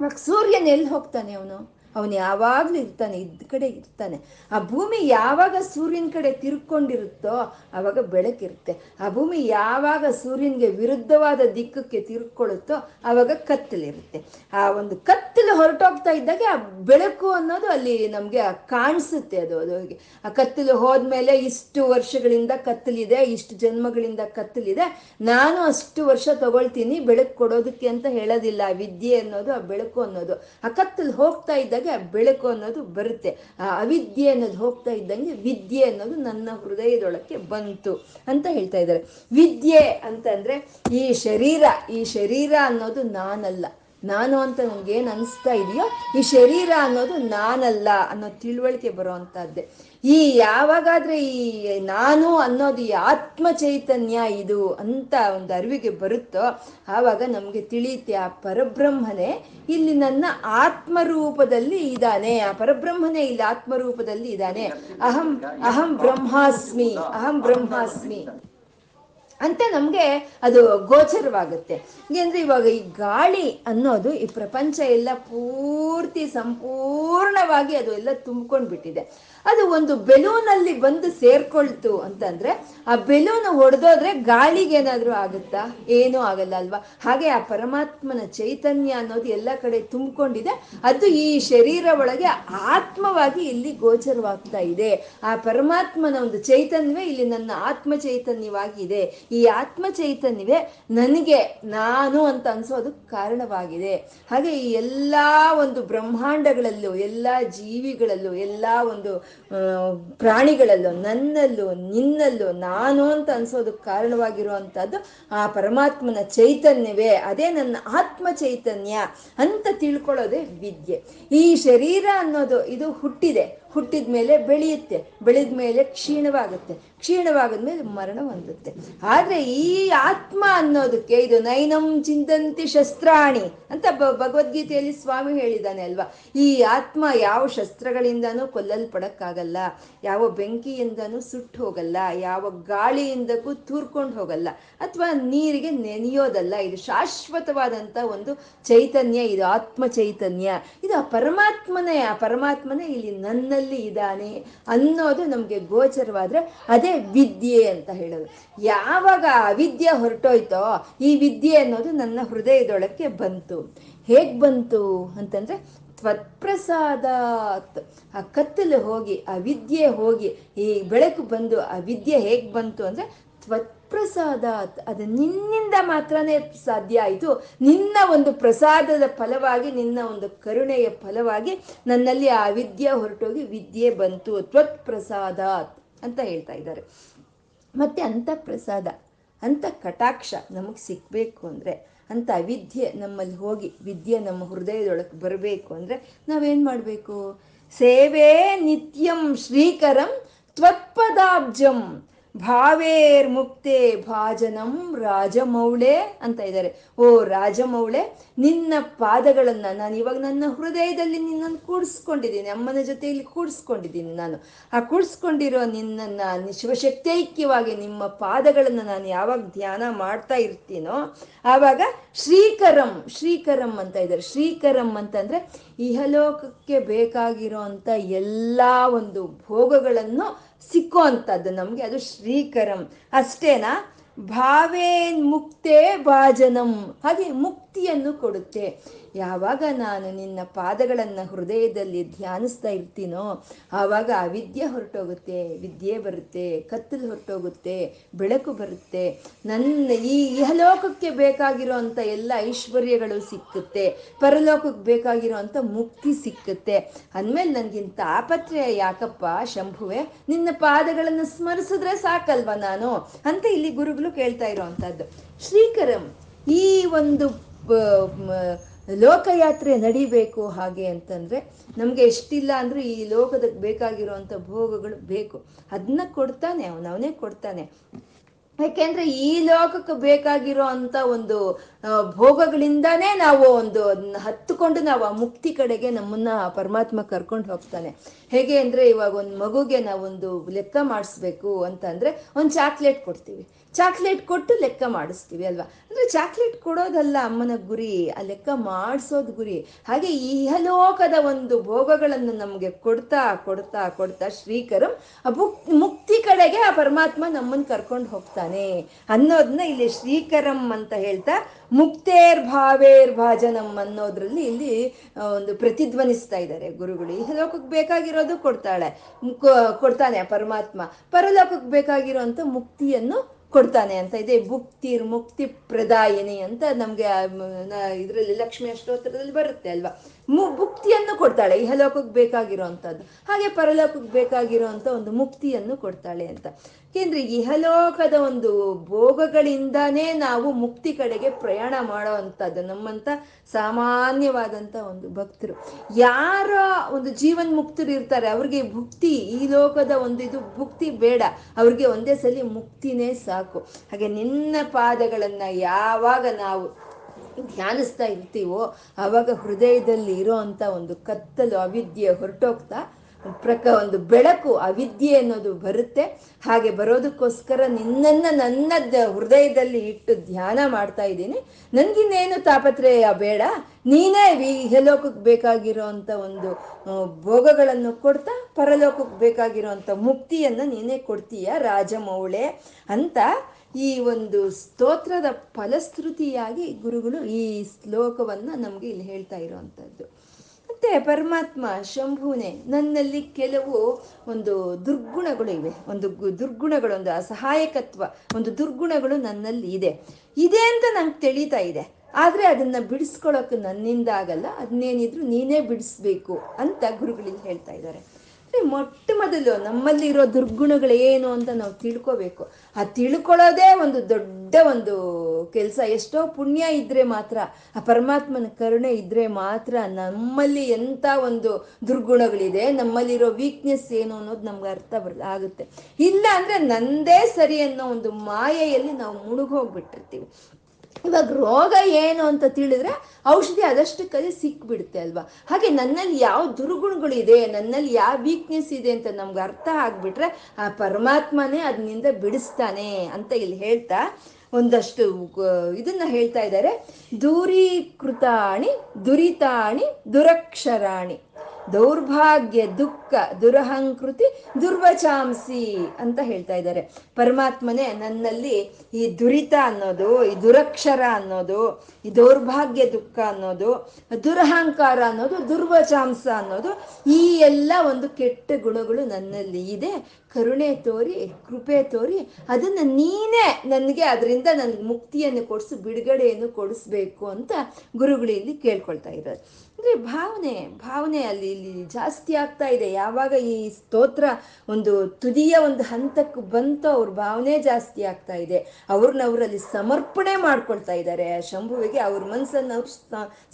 ಇವಾಗ ಸೂರ್ಯನ ಎಲ್ಲಿ ಹೋಗ್ತಾನೆ ಅವನು? ಅವನು ಯಾವಾಗಲೂ ಇರ್ತಾನೆ, ಇದ್ದ ಕಡೆ ಇರ್ತಾನೆ. ಆ ಭೂಮಿ ಯಾವಾಗ ಸೂರ್ಯನ ಕಡೆ ತಿರ್ಕೊಂಡಿರುತ್ತೋ ಅವಾಗ ಬೆಳಕಿರುತ್ತೆ ಆ ಭೂಮಿ ಯಾವಾಗ ಸೂರ್ಯನಿಗೆ ವಿರುದ್ಧವಾದ ದಿಕ್ಕಕ್ಕೆ ತಿರ್ಕೊಳ್ಳುತ್ತೋ ಅವಾಗ ಕತ್ತಲಿರುತ್ತೆ ಆ ಒಂದು ಕತ್ತಲು ಹೊರಟೋಗ್ತಾ ಇದ್ದಾಗ ಆ ಬೆಳಕು ಅನ್ನೋದು ಅಲ್ಲಿ ನಮಗೆ ಕಾಣಿಸುತ್ತೆ ಅದು ಅದು ಆ ಕತ್ತಲು ಹೋದ್ಮೇಲೆ ಇಷ್ಟು ವರ್ಷಗಳಿಂದ ಕತ್ತಲಿದೆ, ಇಷ್ಟು ಜನ್ಮಗಳಿಂದ ಕತ್ತಲಿದೆ. ನಾನು ಅಷ್ಟು ವರ್ಷ ತಗೊಳ್ತೀನಿ, ಬೆಳಕು ಕೊಡೋದಕ್ಕೆ ಅಂತ ಹೇಳೋದಿಲ್ಲ. ವಿದ್ಯೆ ಅನ್ನೋದು, ಆ ಬೆಳಕು ಅನ್ನೋದು. ಆ ಕತ್ತಲು ಹೋಗ್ತಾ ಇದ್ದಾಗ ಆ ಬೆಳಕು ಅನ್ನೋದು ಬರುತ್ತೆ. ಆ ಅವಿದ್ಯೆ ಅನ್ನೋದು ಹೋಗ್ತಾ ಇದ್ದಂಗೆ ವಿದ್ಯೆ ಅನ್ನೋದು ನನ್ನ ಹೃದಯದೊಳಕ್ಕೆ ಬಂತು ಅಂತ ಹೇಳ್ತಾ ಇದ್ದಾರೆ. ವಿದ್ಯೆ ಅಂತಂದ್ರೆ ಈ ಶರೀರ ಈ ಶರೀರ ಅನ್ನೋದು ನಾನಲ್ಲ. ನಾನು ಅಂತ ನನಗೇನು ಅನಿಸ್ತಾ ಇದೆಯೋ ಈ ಶರೀರ ಅನ್ನೋದು ನಾನಲ್ಲ ಅನ್ನೋ ತಿಳುವಳಿಕೆ ಬರುವಂತಹದ್ದೇ. ಈ ಯಾವಾಗಾದ್ರೆ ಈ ನಾನು ಅನ್ನೋದು ಈ ಆತ್ಮ ಚೈತನ್ಯ ಇದು ಅಂತ ಒಂದು ಅರಿವಿಗೆ ಬರುತ್ತೋ, ಆವಾಗ ನಮಗೆ ತಿಳಿಯುತ್ತೆ ಆ ಪರಬ್ರಹ್ಮನೇ ಇಲ್ಲಿ ನನ್ನ ಆತ್ಮರೂಪದಲ್ಲಿ ಇದ್ದಾನೆ. ಆ ಪರಬ್ರಹ್ಮನೇ ಇಲ್ಲಿ ಆತ್ಮರೂಪದಲ್ಲಿ ಇದ್ದಾನೆ. ಅಹಂ ಅಹಂ ಬ್ರಹ್ಮಾಸ್ಮಿ ಅಹಂ ಬ್ರಹ್ಮಾಸ್ಮಿ ಅಂತ ನಮಗೆ ಅದು ಗೋಚರವಾಗುತ್ತೆ. ಏನಂದ್ರೆ ಇವಾಗ ಈ ಗಾಳಿ ಅನ್ನೋದು ಈ ಪ್ರಪಂಚ ಎಲ್ಲ ಪೂರ್ತಿ ಸಂಪೂರ್ಣವಾಗಿ ಅದು ಎಲ್ಲ ತುಂಬ್ಕೊಂಡು ಬಿಟ್ಟಿದೆ ಅದು ಒಂದು ಬೆಲೂನಲ್ಲಿ ಬಂದು ಸೇರ್ಕೊಳ್ತು ಅಂತಂದ್ರೆ ಆ ಬೆಲೂನ್ ಹೊಡೆದೋದ್ರೆ ಗಾಳಿಗೆ ಏನಾದ್ರೂ ಆಗುತ್ತಾ? ಏನೂ ಆಗಲ್ಲ ಅಲ್ವಾ? ಹಾಗೆ ಆ ಪರಮಾತ್ಮನ ಚೈತನ್ಯ ಅನ್ನೋದು ಎಲ್ಲ ಕಡೆ ತುಂಬಿಕೊಂಡಿದೆ. ಅದು ಈ ಶರೀರ ಒಳಗೆ ಆತ್ಮವಾಗಿ ಇಲ್ಲಿ ಗೋಚರವಾಗ್ತಾ ಇದೆ. ಆ ಪರಮಾತ್ಮನ ಒಂದು ಚೈತನ್ಯವೇ ಇಲ್ಲಿ ನನ್ನ ಆತ್ಮ ಚೈತನ್ಯವಾಗಿದೆ. ಈ ಆತ್ಮ ಚೈತನ್ಯವೇ ನನಗೆ ನಾನು ಅಂತ ಅನ್ಸೋದು ಕಾರಣವಾಗಿದೆ. ಹಾಗೆ ಈ ಎಲ್ಲ ಒಂದು ಬ್ರಹ್ಮಾಂಡಗಳಲ್ಲೂ, ಎಲ್ಲ ಜೀವಿಗಳಲ್ಲೂ, ಎಲ್ಲ ಒಂದು ಪ್ರಾಣಿಗಳಲ್ಲೂ, ನನ್ನಲ್ಲೂ, ನಿನ್ನಲ್ಲೂ, ನಾನು ಅಂತ ಅನ್ಸೋದಕ್ಕೆ ಕಾರಣವಾಗಿರುವಂಥದ್ದು ಆ ಪರಮಾತ್ಮನ ಚೈತನ್ಯವೇ. ಅದೇ ನನ್ನ ಆತ್ಮ ಚೈತನ್ಯ ಅಂತ ತಿಳ್ಕೊಳ್ಳೋದೇ ವಿದ್ಯೆ. ಈ ಶರೀರ ಅನ್ನೋದು ಇದು ಹುಟ್ಟಿದೆ. ಹುಟ್ಟಿದ ಮೇಲೆ ಬೆಳೆಯುತ್ತೆ. ಬೆಳೆದ ಮೇಲೆ ಕ್ಷೀಣವಾಗುತ್ತೆ. ಕ್ಷೀಣವಾಗದ್ಮೇಲೆ ಮರಣ ಹೊಂದುತ್ತೆ. ಆದ್ರೆ ಈ ಆತ್ಮ ಅನ್ನೋದಕ್ಕೆ ಇದು ನೈನಂ ಚಿಂತಂತಿ ಶಸ್ತ್ರಾಣಿ ಅಂತ ಭಗವದ್ಗೀತೆಯಲ್ಲಿ ಸ್ವಾಮಿ ಹೇಳಿದಾನೆ ಅಲ್ವಾ? ಈ ಆತ್ಮ ಯಾವ ಶಸ್ತ್ರಗಳಿಂದನೂ ಕೊಲ್ಲಲ್ಪಡಕ್ಕಾಗಲ್ಲ, ಯಾವ ಬೆಂಕಿಯಿಂದನೂ ಸುಟ್ಟು ಹೋಗಲ್ಲ ಯಾವ ಗಾಳಿಯಿಂದಕ್ಕೂ ತೂರ್ಕೊಂಡು ಹೋಗಲ್ಲ, ಅಥವಾ ನೀರಿಗೆ ನೆನೆಯೋದಲ್ಲ. ಇದು ಶಾಶ್ವತವಾದಂತ ಒಂದು ಚೈತನ್ಯ, ಇದು ಆತ್ಮ ಚೈತನ್ಯ. ಇದು ಆ ಪರಮಾತ್ಮನೇ ಆ ಪರಮಾತ್ಮನೇ ಇಲ್ಲಿ ನನ್ನಲ್ಲಿ ಇದ್ದಾನೆ ಅನ್ನೋದು ನಮಗೆ ಗೋಚರವಾದ್ರೆ ವಿದ್ಯೆ ಅಂತ ಹೇಳೋದು. ಯಾವಾಗ ಅವಿದ್ಯೆ ಹೊರಟೋಯ್ತೋ ಈ ವಿದ್ಯೆ ಅನ್ನೋದು ನನ್ನ ಹೃದಯದೊಳಕ್ಕೆ ಬಂತು. ಹೇಗ್ ಬಂತು ಅಂತಂದ್ರೆ ತ್ವತ್ಪ್ರಸಾದ ಆ ಕತ್ತಲು ಹೋಗಿ ಆ ವಿದ್ಯೆ ಹೋಗಿ, ಈ ಬೆಳಕು ಬಂದು ಆ ವಿದ್ಯೆ ಹೇಗ್ ಬಂತು ಅಂದ್ರೆ ತ್ವತ್ಪ್ರಸಾದ ಅದು ನಿನ್ನಿಂದ ಮಾತ್ರನೇ ಸಾಧ್ಯ ಆಯಿತು. ನಿನ್ನ ಒಂದು ಪ್ರಸಾದದ ಫಲವಾಗಿ, ನಿನ್ನ ಒಂದು ಕರುಣೆಯ ಫಲವಾಗಿ ನನ್ನಲ್ಲಿ ಆ ವಿದ್ಯೆ ಹೊರಟೋಗಿ ವಿದ್ಯೆ ಬಂತು. ತ್ವತ್ಪ್ರಸಾದ ಅಂತ ಹೇಳ್ತಾ ಇದ್ದಾರೆ. ಮತ್ತೆ ಅಂಥ ಪ್ರಸಾದ ಅಂಥ ಕಟಾಕ್ಷ ನಮಗೆ ಸಿಕ್ಕಬೇಕು ಅಂದರೆ ಅಂಥ ವಿದ್ಯೆ ನಮ್ಮಲ್ಲಿ ಹೋಗಿ, ವಿದ್ಯೆ ನಮ್ಮ ಹೃದಯದೊಳಗೆ ಬರಬೇಕು ಅಂದರೆ ನಾವೇನು ಮಾಡಬೇಕು? ಸೇವೆ ನಿತ್ಯಂ ಶ್ರೀಕರಂ ತ್ವತ್ಪದಾಬ್ಜಂ. ಭಾವೇರ್ ಮುಕ್ತೆ ಭಾಜನಂ ರಾಜಮೌಳೆ ಅಂತ ಇದ್ದಾರೆ. ಓ ರಾಜಮೌಳೆ, ನಿನ್ನ ಪಾದಗಳನ್ನ ನಾನು ಇವಾಗ ನನ್ನ ಹೃದಯದಲ್ಲಿ ನಿನ್ನನ್ನು ಕೂಡಿಸ್ಕೊಂಡಿದ್ದೀನಿ, ಅಮ್ಮನ ಜೊತೆಯಲ್ಲಿ ಕೂಡಿಸ್ಕೊಂಡಿದ್ದೀನಿ ನಾನು. ಆ ಕೂಡಿಸ್ಕೊಂಡಿರೋ ನಿನ್ನನ್ನು ಶಿವಶಕ್ತೈಕ್ಯವಾಗಿ ನಿಮ್ಮ ಪಾದಗಳನ್ನು ನಾನು ಯಾವಾಗ ಧ್ಯಾನ ಮಾಡ್ತಾ ಇರ್ತೀನೋ, ಆವಾಗ ಶ್ರೀಕರಂ ಶ್ರೀಕರಂ ಅಂತ ಇದ್ದಾರೆ. ಶ್ರೀಕರಂ ಅಂತಂದ್ರೆ ಇಹಲೋಕಕ್ಕೆ ಬೇಕಾಗಿರೋ ಅಂತ ಎಲ್ಲ ಒಂದು ಭೋಗಗಳನ್ನು ಸಿಕ್ಕೋ ಅಂಥದ್ದು ನಮಗೆ. ಅದು ಶ್ರೀಕರಂ. ಅಷ್ಟೇನಾ? ಭಾವೇನ್ ಮುಕ್ತೇ ಭಾಜನಂ. ಹಾಗೆ ಮುಕ್ತಿಯನ್ನು ಕೊಡುತ್ತೆ. ಯಾವಾಗ ನಾನು ನಿನ್ನ ಪಾದಗಳನ್ನು ಹೃದಯದಲ್ಲಿ ಧ್ಯಾನಿಸ್ತಾ ಇರ್ತೀನೋ, ಆವಾಗ ಅವಿದ್ಯೆ ಹೊರಟೋಗುತ್ತೆ, ವಿದ್ಯೆ ಬರುತ್ತೆ, ಕತ್ತಲು ಹೊರಟೋಗುತ್ತೆ, ಬೆಳಕು ಬರುತ್ತೆ. ನನ್ನ ಈ ಇಹಲೋಕಕ್ಕೆ ಬೇಕಾಗಿರೋ ಅಂಥ ಎಲ್ಲ ಐಶ್ವರ್ಯಗಳು ಸಿಕ್ಕುತ್ತೆ, ಪರಲೋಕಕ್ಕೆ ಬೇಕಾಗಿರೋ ಅಂಥ ಮುಕ್ತಿ ಸಿಕ್ಕುತ್ತೆ. ಅಂದಮೇಲೆ ನನಗಿಂತ ಆಪತ್ರೆ ಯಾಕಪ್ಪ ಶಂಭುವೆ, ನಿನ್ನ ಪಾದಗಳನ್ನು ಸ್ಮರಿಸಿದ್ರೆ ಸಾಕಲ್ವ ನಾನು? ಅಂತ ಇಲ್ಲಿ ಗುರುಗಳು ಕೇಳ್ತಾ ಇರೋವಂಥದ್ದು. ಶ್ರೀಕರಂ, ಈ ಒಂದು ಲೋಕಯಾತ್ರೆ ನಡಿಬೇಕು ಹಾಗೆ ಅಂತಂದ್ರೆ ನಮಗೆ ಎಷ್ಟಿಲ್ಲ ಅಂದರೂ ಈ ಲೋಕದ ಬೇಕಾಗಿರುವಂಥ ಭೋಗಗಳು ಬೇಕು. ಅದನ್ನ ಕೊಡ್ತಾನೆ ಅವನವನೇ ಅವನೇ ಕೊಡ್ತಾನೆ. ಯಾಕೆಂದ್ರೆ ಈ ಲೋಕಕ್ಕೆ ಬೇಕಾಗಿರೋ ಅಂತ ಒಂದು ಭೋಗಗಳಿಂದಾನೇ ನಾವು ಒಂದು ಹತ್ತುಕೊಂಡು ನಾವು ಆ ಮುಕ್ತಿ ಕಡೆಗೆ ನಮ್ಮನ್ನ ಪರಮಾತ್ಮ ಕರ್ಕೊಂಡು ಹೋಗ್ತಾನೆ. ಹೇಗೆ ಅಂದ್ರೆ ಇವಾಗ ಒಂದು ಮಗುಗೆ ನಾವೊಂದು ಲೆಕ್ಕ ಮಾಡಿಸ್ಬೇಕು ಅಂತ ಅಂದ್ರೆ ಒಂದು ಚಾಕ್ಲೇಟ್ ಕೊಡ್ತೀವಿ. ಚಾಕ್ಲೇಟ್ ಕೊಟ್ಟು ಲೆಕ್ಕ ಮಾಡಿಸ್ತೀವಿ ಅಲ್ವಾ? ಅಂದ್ರೆ ಚಾಕ್ಲೇಟ್ ಕೊಡೋದಲ್ಲ ಅಮ್ಮನ ಗುರಿ, ಆ ಲೆಕ್ಕ ಮಾಡಿಸೋದು ಗುರಿ. ಹಾಗೆ ಇಹಲೋಕದ ಒಂದು ಭೋಗಗಳನ್ನು ನಮಗೆ ಕೊಡ್ತಾ ಕೊಡ್ತಾ ಕೊಡ್ತಾ ಶ್ರೀಕರಂ ಆ ಮುಕ್ತಿ ಕಡೆಗೆ ಆ ಪರಮಾತ್ಮ ನಮ್ಮನ್ನು ಕರ್ಕೊಂಡು ಹೋಗ್ತಾನೆ ಅನ್ನೋದನ್ನ ಇಲ್ಲಿ ಶ್ರೀಕರಂ ಅಂತ ಹೇಳ್ತಾ ಮುಕ್ತೇರ್ ಭಾವೇರ್ ಭಾಜನಂ ಅನ್ನೋದ್ರಲ್ಲಿ ಇಲ್ಲಿ ಒಂದು ಪ್ರತಿಧ್ವನಿಸ್ತಾ ಇದ್ದಾರೆ ಗುರುಗಳು. ಇಹಲೋಕಕ್ಕೆ ಬೇಕಾಗಿರೋದು ಕೊಡ್ತಾಳೆ ಕೊಡ್ತಾನೆ ಪರಮಾತ್ಮ. ಪರಲೋಕಕ್ಕೆ ಬೇಕಾಗಿರೋ ಮುಕ್ತಿಯನ್ನು ಕೊಡ್ತಾನೆ ಅಂತ ಇದೆ. ಭುಕ್ತಿರ್ ಮುಕ್ತಿ ಪ್ರದಾಯಿನಿ ಅಂತ ನಮಗೆ ಇದರಲ್ಲಿ ಲಕ್ಷ್ಮಿ ಅಷ್ಟೋತ್ತರದಲ್ಲಿ ಬರುತ್ತೆ ಅಲ್ವಾ? ಮು ಭುಕ್ತಿಯನ್ನು ಕೊಡ್ತಾಳೆ. ಇಹಲೋಕಕ್ಕೆ ಬೇಕಾಗಿರೋ ಅಂಥದ್ದು ಹಾಗೆ ಪರಲೋಕಕ್ಕೆ ಬೇಕಾಗಿರೋ ಅಂಥ ಒಂದು ಮುಕ್ತಿಯನ್ನು ಕೊಡ್ತಾಳೆ ಅಂತ. ಏಕೆಂದ್ರೆ ಇಹಲೋಕದ ಒಂದು ಭೋಗಗಳಿಂದನೇ ನಾವು ಮುಕ್ತಿ ಕಡೆಗೆ ಪ್ರಯಾಣ ಮಾಡೋ ಅಂಥದ್ದು ನಮ್ಮಂಥ ಸಾಮಾನ್ಯವಾದಂಥ ಒಂದು ಭಕ್ತರು. ಯಾರ ಒಂದು ಜೀವನ್ ಮುಕ್ತರು ಇರ್ತಾರೆ, ಅವ್ರಿಗೆ ಭುಕ್ತಿ ಈ ಲೋಕದ ಒಂದು ಇದು ಭುಕ್ತಿ ಬೇಡ. ಅವ್ರಿಗೆ ಒಂದೇ ಸಲ ಮುಕ್ತಿನೇ ಸಾಕು. ಹಾಗೆ ನಿನ್ನ ಪಾದಗಳನ್ನ ಯಾವಾಗ ನಾವು ಧ್ಯಾನಿಸ್ತಾ ಇರ್ತೀವೋ, ಆವಾಗ ಹೃದಯದಲ್ಲಿ ಇರೋ ಅಂತ ಒಂದು ಕತ್ತಲು ಅವಿದ್ಯೆ ಹೊರಟೋಗ್ತಾ, ಪ್ರಕ ಒಂದು ಬೆಳಕು ಅವಿದ್ಯೆ ಅನ್ನೋದು ಬರುತ್ತೆ. ಹಾಗೆ ಬರೋದಕ್ಕೋಸ್ಕರ ನಿನ್ನನ್ನು ನನ್ನ ಹೃದಯದಲ್ಲಿ ಇಟ್ಟು ಧ್ಯಾನ ಮಾಡ್ತಾ ಇದ್ದೀನಿ. ನನಗಿನ್ನೇನು ತಾಪತ್ರಯ ಬೇಡ. ನೀನೇ ಇಹಲೋಕಕ್ಕೆ ಬೇಕಾಗಿರೋ ಅಂತ ಒಂದು ಭೋಗಗಳನ್ನು ಕೊಡ್ತಾ, ಪರಲೋಕಕ್ಕೆ ಬೇಕಾಗಿರೋ ಅಂಥ ಮುಕ್ತಿಯನ್ನು ನೀನೇ ಕೊಡ್ತೀಯ ರಾಜಮೌಳೆ ಅಂತ ಈ ಒಂದು ಸ್ತೋತ್ರದ ಫಲಶ್ರುತಿಯಾಗಿ ಗುರುಗಳು ಈ ಶ್ಲೋಕವನ್ನು ನಮಗೆ ಇಲ್ಲಿ ಹೇಳ್ತಾ ಇರೋವಂಥದ್ದು ಮತ್ತೆ ಪರಮಾತ್ಮ ಶಂಭುನೆ, ನನ್ನಲ್ಲಿ ಕೆಲವು ಒಂದು ದುರ್ಗುಣಗಳು ಇವೆ. ಒಂದು ದುರ್ಗುಣಗಳು, ಒಂದು ಅಸಹಾಯಕತ್ವ, ಒಂದು ದುರ್ಗುಣಗಳು ನನ್ನಲ್ಲಿ ಇದೆ. ಇದೆ ಅಂತ ನಂಗೆ ತಿಳಿತಾ ಇದೆ. ಆದರೆ ಅದನ್ನ ಬಿಡಿಸ್ಕೊಳ್ಳೋಕೆ ನನ್ನಿಂದ ಆಗಲ್ಲ. ಅದನ್ನೇನಿದ್ರು ನೀನೇ ಬಿಡಿಸ್ಬೇಕು ಅಂತ ಗುರುಗಳಿಗೆ ಹೇಳ್ತಾ ಇದ್ದಾರೆ. ಮೊಟ್ಟ ಮೊದಲು ನಮ್ಮಲ್ಲಿರೋ ದುರ್ಗುಣಗಳು ಏನು ಅಂತ ನಾವು ತಿಳ್ಕೊಬೇಕು. ಆ ತಿಳ್ಕೊಳ್ಳೋದೇ ಒಂದು ದೊಡ್ಡ ಒಂದು ಕೆಲಸ. ಎಷ್ಟೋ ಪುಣ್ಯ ಇದ್ರೆ ಮಾತ್ರ, ಆ ಪರಮಾತ್ಮನ ಕರುಣೆ ಇದ್ರೆ ಮಾತ್ರ ನಮ್ಮಲ್ಲಿ ಎಂಥ ಒಂದು ದುರ್ಗುಣಗಳಿದೆ, ನಮ್ಮಲ್ಲಿರೋ ವೀಕ್ನೆಸ್ ಏನು ಅನ್ನೋದು ನಮ್ಗೆ ಅರ್ಥ ಬರ್, ಆಗುತ್ತೆ. ಇಲ್ಲ ಅಂದ್ರೆ ನಂದೇ ಸರಿ ಅನ್ನೋ ಒಂದು ಮಾಯೆಯಲ್ಲಿ ನಾವು ಮುಳುಗೋಗ್ಬಿಟ್ಟಿರ್ತೀವಿ. ಇವಾಗ ರೋಗ ಏನು ಅಂತ ತಿಳಿದ್ರೆ ಔಷಧಿ ಅದಷ್ಟಕ್ಕದೇ ಸಿಕ್ಬಿಡುತ್ತೆ ಅಲ್ವಾ? ಹಾಗೆ ನನ್ನಲ್ಲಿ ಯಾವ ದುರ್ಗುಣಗಳಿದೆ ನನ್ನಲ್ಲಿ ಯಾವ ವೀಕ್ನೆಸ್ ಇದೆ ಅಂತ ನಮ್ಗೆ ಅರ್ಥ ಆಗ್ಬಿಟ್ರೆ ಆ ಪರಮಾತ್ಮನೇ ಅದನ್ನಿಂದ ಬಿಡಿಸ್ತಾನೆ ಅಂತ ಇಲ್ಲಿ ಹೇಳ್ತಾ ಒಂದಷ್ಟು ಇದನ್ನ ಹೇಳ್ತಾ ಇದ್ದಾರೆ. ದೂರೀಕೃತಾಣಿ, ದುರಿತಾಣಿ, ದುರಕ್ಷರಾಣಿ. ದೌರ್ಭಾಗ್ಯ, ದುಃಖ, ದುರಹಂಕೃತಿ, ದುರ್ವಚಾಂಸಿ ಅಂತ ಹೇಳ್ತಾ ಇದ್ದಾರೆ. ಪರಮಾತ್ಮನೇ ನನ್ನಲ್ಲಿ ಈ ದುರಿತ ಅನ್ನೋದು, ಈ ದುರಕ್ಷರ ಅನ್ನೋದು, ಈ ದೌರ್ಭಾಗ್ಯ, ದುಃಖ ಅನ್ನೋದು, ದುರಹಂಕಾರ ಅನ್ನೋದು, ದುರ್ವಚಾಂಸ ಅನ್ನೋದು, ಈ ಎಲ್ಲ ಒಂದು ಕೆಟ್ಟ ಗುಣಗಳು ನನ್ನಲ್ಲಿ ಇದೆ. ಕರುಣೆ ತೋರಿ, ಕೃಪೆ ತೋರಿ, ಅದನ್ನು ನೀನೇ ನನಗೆ ಅದರಿಂದ ನನಗೆ ಮುಕ್ತಿಯನ್ನು ಕೊಡಿಸು, ಬಿಡುಗಡೆಯನ್ನು ಕೊಡಿಸ್ಬೇಕು ಅಂತ ಗುರುಗಳು ಇಲ್ಲಿ ಕೇಳ್ಕೊಳ್ತಾ ಇರೋದು ಅಂದರೆ ಭಾವನೆ ಭಾವನೆ ಅಲ್ಲಿ ಇಲ್ಲಿ ಜಾಸ್ತಿ ಆಗ್ತಾ ಇದೆ. ಯಾವಾಗ ಈ ಸ್ತೋತ್ರ ಒಂದು ತುದಿಯ ಒಂದು ಹಂತಕ್ಕೆ ಬಂತು ಅವ್ರ ಭಾವನೆ ಜಾಸ್ತಿ ಆಗ್ತಾ ಇದೆ. ಅವ್ರನ್ನ ಅವರಲ್ಲಿ ಸಮರ್ಪಣೆ ಮಾಡ್ಕೊಳ್ತಾ ಇದ್ದಾರೆ. ಆ ಶಂಭುವಿಗೆ ಅವ್ರ ಮನಸ್ಸನ್ನು ಅವ್ರು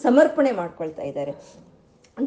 ಸಮರ್ಪಣೆ ಮಾಡ್ಕೊಳ್ತಾ ಇದ್ದಾರೆ.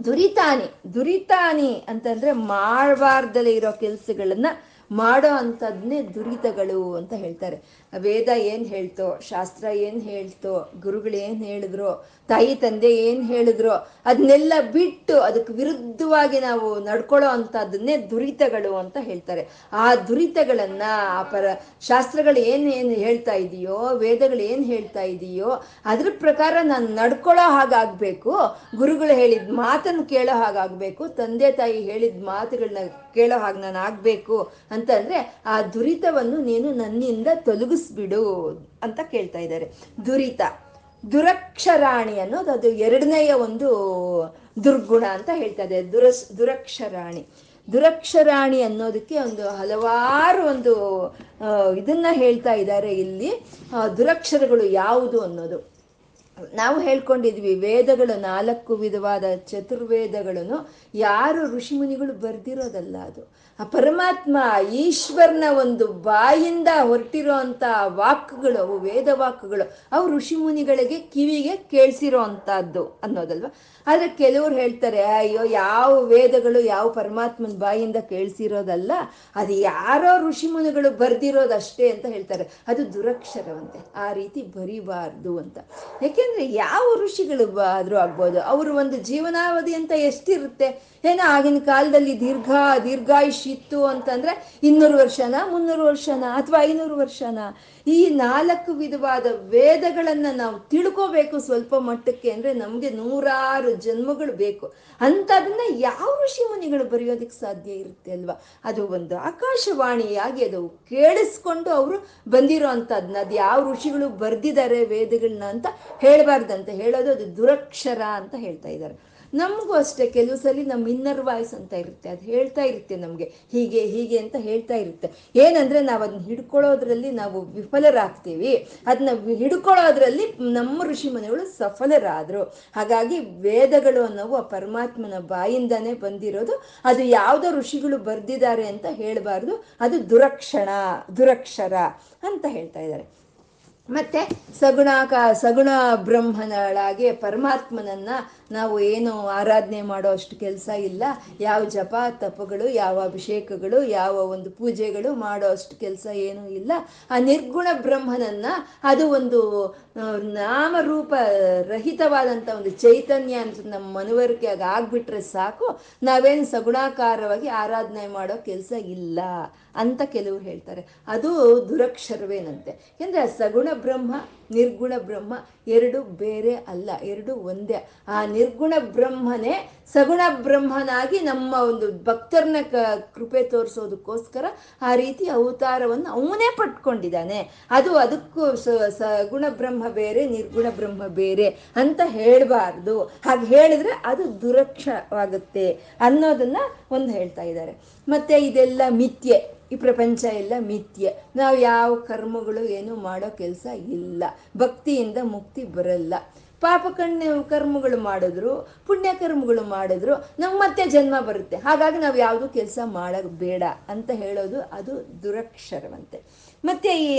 ದುರಿತಾನಿ ದುರಿತಾನಿ ಅಂತಂದ್ರೆ ಮಾಡಬಾರ್ದಲೇ ಇರೋ ಕೆಲಸಗಳನ್ನ ಮಾಡೋ ಅಂಥದ್ನೇ ದುರಿತಗಳು ಅಂತ ಹೇಳ್ತಾರೆ. ವೇದ ಏನು ಹೇಳ್ತೋ, ಶಾಸ್ತ್ರ ಏನು ಹೇಳ್ತೋ, ಗುರುಗಳು ಏನು ಹೇಳಿದ್ರು, ತಾಯಿ, ತಂದೆ ಏನು ಹೇಳಿದ್ರು ಅದನ್ನೆಲ್ಲ ಬಿಟ್ಟು ಅದಕ್ಕೆ ವಿರುದ್ಧವಾಗಿ ನಾವು ನಡ್ಕೊಳ್ಳೋ ಅಂಥದ್ದನ್ನೇ ದುರಿತಗಳು ಅಂತ ಹೇಳ್ತಾರೆ. ಆ ದುರಿತಗಳನ್ನ, ಆ ಪರ ಶಾಸ್ತ್ರಗಳು ಏನು ಏನು ಹೇಳ್ತಾ ಇದೆಯೋ, ವೇದಗಳು ಏನು ಹೇಳ್ತಾ ಇದೆಯೋ, ಅದ್ರ ಪ್ರಕಾರ ನಾನು ನಡ್ಕೊಳ್ಳೋ ಹಾಗಾಗಬೇಕು, ಗುರುಗಳು ಹೇಳಿದ ಮಾತನ್ನು ಕೇಳೋ ಹಾಗಾಗಬೇಕು, ತಂದೆ, ತಾಯಿ ಹೇಳಿದ ಮಾತುಗಳನ್ನ ಕೇಳೋ ಹಾಗೆ ನಾನು ಆಗಬೇಕು ಅಂತಂದ್ರೆ ಆ ದುರಿತವನ್ನು ನೀನು ನನ್ನಿಂದ ತೊಲಗಿಸ್ಬಿಡು ಅಂತ ಕೇಳ್ತಾ ಇದ್ದಾರೆ. ದುರಿತ, ದುರಕ್ಷರಾಣಿ ಅನ್ನೋದು ಅದು ಎರಡನೆಯ ಒಂದು ದುರ್ಗುಣ ಅಂತ ಹೇಳ್ತಾ ಇದೆ ದುರಸ್, ದುರಕ್ಷರಾಣಿ. ದುರಕ್ಷರಾಣಿ ಅನ್ನೋದಕ್ಕೆ ಒಂದು ಹಲವಾರು ಒಂದು ಇದನ್ನ ಹೇಳ್ತಾ ಇದ್ದಾರೆ ಇಲ್ಲಿ. ದುರಕ್ಷರಗಳು ಯಾವುದು ಅನ್ನೋದು. ನಾವು ಹೇಳ್ಕೊಂಡಿದ್ವಿ, ವೇದಗಳು ನಾಲ್ಕು ವಿಧವಾದ ಚತುರ್ವೇದಗಳನ್ನು ಯಾರು ಋಷಿಮುನಿಗಳು ಬರ್ದಿರೋದಲ್ಲ ಅದು. ಆ ಪರಮಾತ್ಮ ಈಶ್ವರನ ಒಂದು ಬಾಯಿಂದ ಹೊರಟಿರೋ ಅಂತ ವಾಕ್ಗಳು, ಅವು ವೇದ ವಾಕ್ಗಳು, ಅವು ಋಷಿಮುನಿಗಳಿಗೆ ಕಿವಿಗೆ ಕೇಳಿಸಿರೋ ಅಂತದ್ದು ಅನ್ನೋದಲ್ವ? ಆದ್ರೆ ಕೆಲವ್ರು ಹೇಳ್ತಾರೆ, ಅಯ್ಯೋ, ಯಾವ ವೇದಗಳು ಯಾವ ಪರಮಾತ್ಮನ ಬಾಯಿಂದ ಕೇಳಿಸಿರೋದಲ್ಲ, ಅದು ಯಾರೋ ಋಷಿಮುನಿಗಳು ಬರ್ದಿರೋದಷ್ಟೇ ಅಂತ ಹೇಳ್ತಾರೆ. ಅದು ದುರಕ್ಷರವಂತೆ, ಆ ರೀತಿ ಬರಿಬಾರ್ದು ಅಂತ. ಯಾಕೆಂದ್ರೆ ಯಾವ ಋಷಿಗಳು ಆದ್ರೂ ಆಗ್ಬೋದು, ಅವರು ಒಂದು ಜೀವನಾವಧಿ ಅಂತ ಎಷ್ಟಿರುತ್ತೆ? ಏನೋ ಆಗಿನ ಕಾಲದಲ್ಲಿ ದೀರ್ಘ, ದೀರ್ಘಾಯುಷ್ ಇತ್ತು ಅಂತಂದ್ರೆ ಇನ್ನೂರು ವರ್ಷನ, ಮುನ್ನೂರು ವರ್ಷನ ಅಥವಾ ಐನೂರು ವರ್ಷನ. ಈ ನಾಲ್ಕು ವಿಧವಾದ ವೇದಗಳನ್ನ ನಾವು ತಿಳ್ಕೋಬೇಕು ಸ್ವಲ್ಪ ಮಟ್ಟಕ್ಕೆ ಅಂದ್ರೆ ನಮ್ಗೆ ನೂರಾರು ಜನ್ಮಗಳು ಬೇಕು. ಅಂತದನ್ನ ಯಾವ ಋಷಿ ಮುನಿಗಳು ಬರೆಯೋದಕ್ಕೆ ಸಾಧ್ಯ ಇರುತ್ತೆ ಅಲ್ವಾ? ಅದು ಒಂದು ಆಕಾಶವಾಣಿಯಾಗಿ ಅದು ಕೇಳಿಸ್ಕೊಂಡು ಅವರು ಬಂದಿರೋ ಅಂತದ್ನ ಅದು ಯಾವ ಋಷಿಗಳು ಬರ್ದಿದ್ದಾರೆ ವೇದಗಳನ್ನ ಅಂತ ಹೇಳ್ಬಾರ್ದಂತೆ ಹೇಳೋದು ಅದು ದುರಕ್ಷರ ಅಂತ ಹೇಳ್ತಾ ಇದ್ದಾರೆ. ನಮಗೂ ಅಷ್ಟೇ, ಕೆಲವು ಸಲ ನಮ್ಮ ಇನ್ನರ್ ವಾಯ್ಸ್ ಅಂತ ಇರುತ್ತೆ, ಅದು ಹೇಳ್ತಾ ಇರುತ್ತೆ ನಮಗೆ, ಹೀಗೆ ಹೀಗೆ ಅಂತ ಹೇಳ್ತಾ ಇರುತ್ತೆ. ಏನಂದ್ರೆ ನಾವು ಅದನ್ನ ಹಿಡ್ಕೊಳ್ಳೋದ್ರಲ್ಲಿ ನಾವು ವಿಫಲರಾಗ್ತೀವಿ. ಅದನ್ನ ಹಿಡ್ಕೊಳ್ಳೋದ್ರಲ್ಲಿ ನಮ್ಮ ಋಷಿ ಮನೆಗಳು ಸಫಲರಾದರು. ಹಾಗಾಗಿ ವೇದಗಳು ಅನ್ನೋವು ಆ ಪರಮಾತ್ಮನ ಬಾಯಿಂದಾನೇ ಬಂದಿರೋದು. ಅದು ಯಾವುದೋ ಋಷಿಗಳು ಬರ್ದಿದ್ದಾರೆ ಅಂತ ಹೇಳಬಾರ್ದು. ಅದು ದುರಕ್ಷಣ, ದುರಕ್ಷರ ಅಂತ ಹೇಳ್ತಾ ಇದ್ದಾರೆ. ಮತ್ತೆ ಸಗುಣಾಕ ಸಗುಣ ಬ್ರಹ್ಮನಳಾಗಿ ಪರಮಾತ್ಮನನ್ನ ನಾವು ಏನು ಆರಾಧನೆ ಮಾಡೋ ಅಷ್ಟು ಕೆಲಸ ಇಲ್ಲ. ಯಾವ ಜಪ, ತಪಗಳು, ಯಾವ ಅಭಿಷೇಕಗಳು, ಯಾವ ಒಂದು ಪೂಜೆಗಳು ಮಾಡೋ ಅಷ್ಟು ಕೆಲಸ ಏನೂ ಇಲ್ಲ. ಆ ನಿರ್ಗುಣ ಬ್ರಹ್ಮನನ್ನ ಅದು ಒಂದು ನಾಮರೂಪ ರಹಿತವಾದಂಥ ಒಂದು ಚೈತನ್ಯ ಅಂತ ನಮ್ಮ ಮನವರಿಕೆ ಆಗ್ಬಿಟ್ರೆ ಸಾಕು. ನಾವೇನು ಸಗುಣಾಕಾರವಾಗಿ ಆರಾಧನೆ ಮಾಡೋ ಕೆಲಸ ಇಲ್ಲ ಅಂತ ಕೆಲವರು ಹೇಳ್ತಾರೆ. ಅದು ದುರಕ್ಷರವೇನಂತೆ. ಯಾಕಂದ್ರೆ ಸಗುಣ ಬ್ರಹ್ಮ, ನಿರ್ಗುಣ ಬ್ರಹ್ಮ ಎರಡು ಬೇರೆ ಅಲ್ಲ, ಎರಡು ಒಂದೇ. ಆ ನಿರ್ಗುಣ ಬ್ರಹ್ಮನೇ ಸಗುಣ ಬ್ರಹ್ಮನಾಗಿ ನಮ್ಮ ಒಂದು ಭಕ್ತರನ್ನ ಕೃಪೆ ತೋರಿಸೋದಕ್ಕೋಸ್ಕರ ಆ ರೀತಿ ಅವತಾರವನ್ನು ಅವನೇ ಪಟ್ಕೊಂಡಿದ್ದಾನೆ ಅದು ಅದಕ್ಕೂ ಸಗುಣ ಬ್ರಹ್ಮ ಬೇರೆ, ನಿರ್ಗುಣ ಬ್ರಹ್ಮ ಬೇರೆ ಅಂತ ಹೇಳಬಾರ್ದು. ಹಾಗೆ ಹೇಳಿದ್ರೆ ಅದು ದುರಕ್ಷವಾಗುತ್ತೆ ಅನ್ನೋದನ್ನ ಒಂದು ಹೇಳ್ತಾ ಇದ್ದಾರೆ. ಮತ್ತೆ ಇದೆಲ್ಲ ಮಿಥ್ಯೆ, ಈ ಪ್ರಪಂಚ ಎಲ್ಲ ಮಿಥ್ಯೆ. ನಾವು ಯಾವ ಕರ್ಮಗಳು ಏನು ಮಾಡೋ ಕೆಲಸ ಇಲ್ಲ. ಭಕ್ತಿಯಿಂದ ಮುಕ್ತಿ ಬರಲ್ಲ. ಪಾಪ ಕಣ್ಣು ಕರ್ಮಗಳು ಮಾಡಿದ್ರು, ಪುಣ್ಯ ಕರ್ಮಗಳು ಮಾಡಿದ್ರು ನಮ್ಗೆ ಮತ್ತೆ ಜನ್ಮ ಬರುತ್ತೆ. ಹಾಗಾಗಿ ನಾವು ಯಾವುದು ಕೆಲಸ ಮಾಡಬೇಡ ಬೇಡ ಅಂತ ಹೇಳೋದು ಅದು ದುರಕ್ಷರವಂತೆ. ಮತ್ತೆ ಈ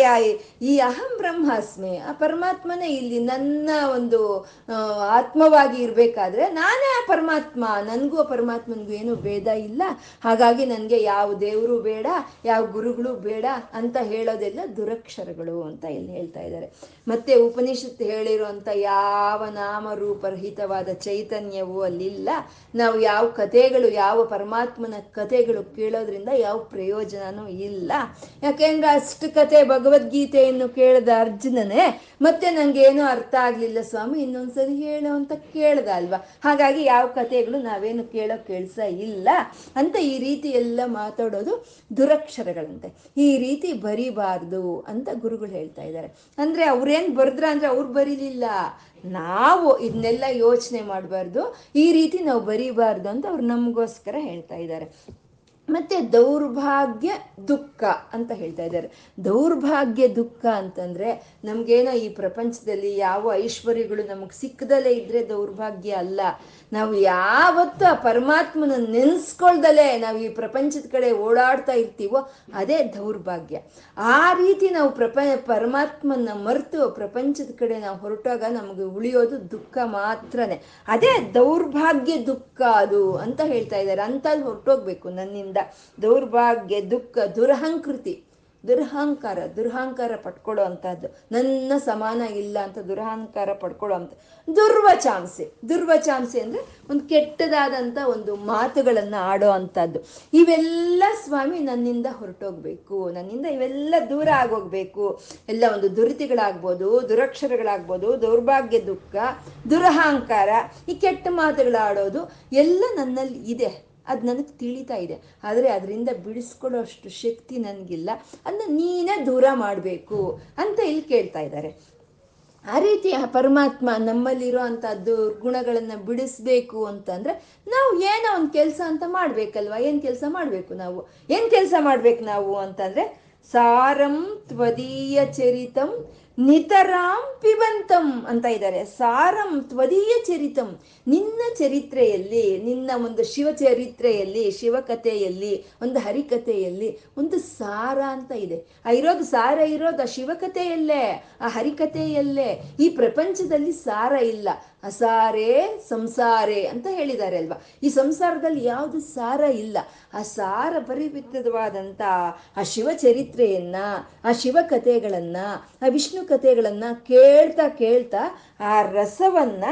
ಈ ಅಹಂ ಬ್ರಹ್ಮಾಸ್ಮಿ, ಆ ಪರಮಾತ್ಮನೇ ಇಲ್ಲಿ ನನ್ನ ಒಂದು ಆತ್ಮವಾಗಿ ಇರಬೇಕಾದ್ರೆ ನಾನೇ ಆ ಪರಮಾತ್ಮ, ನನಗೂ ಪರಮಾತ್ಮನಿಗೂ ಏನು ಭೇದ ಇಲ್ಲ. ಹಾಗಾಗಿ ನನಗೆ ಯಾವ ದೇವರು ಬೇಡ, ಯಾವ ಗುರುಗಳು ಬೇಡ ಅಂತ ಹೇಳೋದೆಲ್ಲ ದುರಕ್ಷರಗಳು ಅಂತ ಇಲ್ಲಿ ಹೇಳ್ತಾ ಇದ್ದಾರೆ. ಮತ್ತೆ ಉಪನಿಷತ್ ಹೇಳಿರುವಂಥ ಯಾವ ನಾಮರೂಪರಹಿತವಾದ ಚೈತನ್ಯವೂ ಅಲ್ಲಿಲ್ಲ. ನಾವು ಯಾವ ಕಥೆಗಳು, ಯಾವ ಪರಮಾತ್ಮನ ಕಥೆಗಳು ಕೇಳೋದ್ರಿಂದ ಯಾವ ಪ್ರಯೋಜನನೂ ಇಲ್ಲ. ಯಾಕೆಂದ್ರೆ ಅಷ್ಟು ಕತೆ ಭಗವದ್ಗೀತೆಯನ್ನು ಕೇಳಿದ ಅರ್ಜುನನೇ, ಮತ್ತೆ ನಂಗೇನು ಅರ್ಥ ಆಗ್ಲಿಲ್ಲ ಸ್ವಾಮಿ, ಇನ್ನೊಂದ್ಸರಿ ಹೇಳು ಅಂತ ಕೇಳ್ದ ಅಲ್ವಾ? ಹಾಗಾಗಿ ಯಾವ ಕಥೆಗಳು ನಾವೇನು ಕೇಳೋ ಕೆಲಸ ಇಲ್ಲ. ಅಂತ ಈ ರೀತಿ ಎಲ್ಲ ಮಾತಾಡೋದು ದುರಕ್ಷರಗಳಂತೆ. ಈ ರೀತಿ ಬರಿಬಾರ್ದು ಅಂತ ಗುರುಗಳು ಹೇಳ್ತಾ ಇದ್ದಾರೆ. ಅಂದ್ರೆ ಅವ್ರೇನ್ ಬರ್ದ್ರ ಅಂದ್ರೆ ಅವ್ರು ಬರೀಲಿಲ್ಲ. ನಾವು ಇದನ್ನೆಲ್ಲ ಯೋಚನೆ ಮಾಡಬಾರ್ದು. ಈ ರೀತಿ ನಾವು ಬರೀಬಾರ್ದು ಅಂತ ಅವ್ರು ನಮಗೋಸ್ಕರ ಹೇಳ್ತಾ ಇದ್ದಾರೆ. ಮತ್ತೆ ದೌರ್ಭಾಗ್ಯ ದುಃಖ ಅಂತ ಹೇಳ್ತಾ ಇದ್ದಾರೆ. ದೌರ್ಭಾಗ್ಯ ದುಃಖ ಅಂತಂದ್ರೆ ನಮ್ಗೇನೋ ಈ ಪ್ರಪಂಚದಲ್ಲಿ ಯಾವ ಐಶ್ವರ್ಯಗಳು ನಮಗೆ ಸಿಕ್ಕದಲ್ಲೇ ಇದ್ರೆ ದೌರ್ಭಾಗ್ಯ ಅಲ್ಲ. ನಾವು ಯಾವತ್ತು ಆ ಪರಮಾತ್ಮನ ನೆನ್ಸ್ಕೊಳ್ದಲೇ ನಾವು ಈ ಪ್ರಪಂಚದ ಕಡೆ ಓಡಾಡ್ತಾ ಇರ್ತೀವೋ ಅದೇ ದೌರ್ಭಾಗ್ಯ. ಆ ರೀತಿ ನಾವು ಪ್ರಪ ಪರಮಾತ್ಮನ ಮರೆತು ಪ್ರಪಂಚದ ಕಡೆ ನಾವು ಹೊರಟಾಗ ನಮಗೆ ಉಳಿಯೋದು ದುಃಖ ಮಾತ್ರನೇ. ಅದೇ ದೌರ್ಭಾಗ್ಯ ದುಃಖ ಅದು ಅಂತ ಹೇಳ್ತಾ ಇದ್ದಾರೆ. ಅಂಥದ್ದು ಹೊರಟೋಗ್ಬೇಕು ನನ್ನಿಂದ. ದೌರ್ಭಾಗ್ಯ, ದುಃಖ, ದುರಹಂಕೃತಿ. ದುರಹಂಕಾರ ದುರಹಂಕಾರ ಪಡ್ಕೊಳ್ಳೋ ಅಂಥದ್ದು. ನನ್ನ ಸಮಾನ ಇಲ್ಲ ಅಂತ ದುರಹಂಕಾರ ಪಡ್ಕೊಳ್ಳೋ ಅಂತ ದುರ್ವಚಾಂಸೆ. ದುರ್ವಚಾಂಸೆ ಅಂದರೆ ಒಂದು ಕೆಟ್ಟದಾದಂಥ ಒಂದು ಮಾತುಗಳನ್ನು ಆಡೋ ಅಂಥದ್ದು. ಇವೆಲ್ಲ ಸ್ವಾಮಿ ನನ್ನಿಂದ ಹೊರಟೋಗ್ಬೇಕು. ನನ್ನಿಂದ ಇವೆಲ್ಲ ದೂರ ಆಗೋಗ್ಬೇಕು. ಎಲ್ಲ ಒಂದು ದುರಿತಿಗಳಾಗ್ಬೋದು, ದುರಕ್ಷರಗಳಾಗ್ಬೋದು, ದೌರ್ಭಾಗ್ಯ, ದುಃಖ, ದುರಹಂಕಾರ, ಈ ಕೆಟ್ಟ ಮಾತುಗಳಾಡೋದು ಎಲ್ಲ ನನ್ನಲ್ಲಿ ಇದೆ. ಅದು ನನಗೆ ತಿಳಿತಾ ಇದೆ. ಆದರೆ ಅದರಿಂದ ಬಿಡಿಸ್ಕೊಳ್ಳೋ ಅಷ್ಟು ಶಕ್ತಿ ನನಗಿಲ್ಲ. ಅದನ್ನ ನೀನೇ ದೂರ ಮಾಡಬೇಕು ಅಂತ ಇಲ್ಲಿ ಕೇಳ್ತಾ ಇದ್ದಾರೆ. ಆ ರೀತಿ ಪರಮಾತ್ಮ ನಮ್ಮಲ್ಲಿರೋ ಅಂಥದ್ದು ದುರ್ಗುಣಗಳನ್ನು ಬಿಡಿಸ್ಬೇಕು ಅಂತಂದ್ರೆ ನಾವು ಏನೋ ಒಂದು ಕೆಲಸ ಅಂತ ಮಾಡ್ಬೇಕಲ್ವಾ? ಏನು ಕೆಲಸ ಮಾಡಬೇಕು ನಾವು? ಏನು ಕೆಲಸ ಮಾಡ್ಬೇಕು ನಾವು ಅಂತಂದ್ರೆ ಸಾರಂ ತ್ವದೀಯ ಚರಿತಂ ನಿತರಾಂ ಪಿಬಂತಂ ಅಂತ ಇದ್ದಾರೆ. ಸಾರಂ ತ್ವದೀಯ ಚರಿತಂ. ನಿನ್ನ ಚರಿತ್ರೆಯಲ್ಲಿ, ನಿನ್ನ ಒಂದು ಶಿವ ಚರಿತ್ರೆಯಲ್ಲಿ, ಶಿವಕಥೆಯಲ್ಲಿ, ಒಂದು ಹರಿಕಥೆಯಲ್ಲಿ ಒಂದು ಸಾರ ಅಂತ ಇದೆ. ಆ ಇರೋದು ಸಾರ ಇರೋದು ಆ ಶಿವಕಥೆಯಲ್ಲೇ, ಆ ಹರಿಕಥೆಯಲ್ಲೇ. ಈ ಪ್ರಪಂಚದಲ್ಲಿ ಸಾರ ಇಲ್ಲ. ಅಸಾರೇ ಸಂಸಾರೇ ಅಂತ ಹೇಳಿದ್ದಾರೆ ಅಲ್ವಾ? ಈ ಸಂಸಾರದಲ್ಲಿ ಯಾವುದು ಸಾರ ಇಲ್ಲ. ಆ ಸಾರ ಪರಿವಿತ್ತವಾದಂಥ ಆ ಶಿವ ಚರಿತ್ರೆಯನ್ನ ಆ ಶಿವ ಕಥೆಗಳನ್ನ ಆ ವಿಷ್ಣು ಕಥೆಗಳನ್ನ ಕೇಳ್ತಾ ಕೇಳ್ತಾ ಆ ರಸವನ್ನ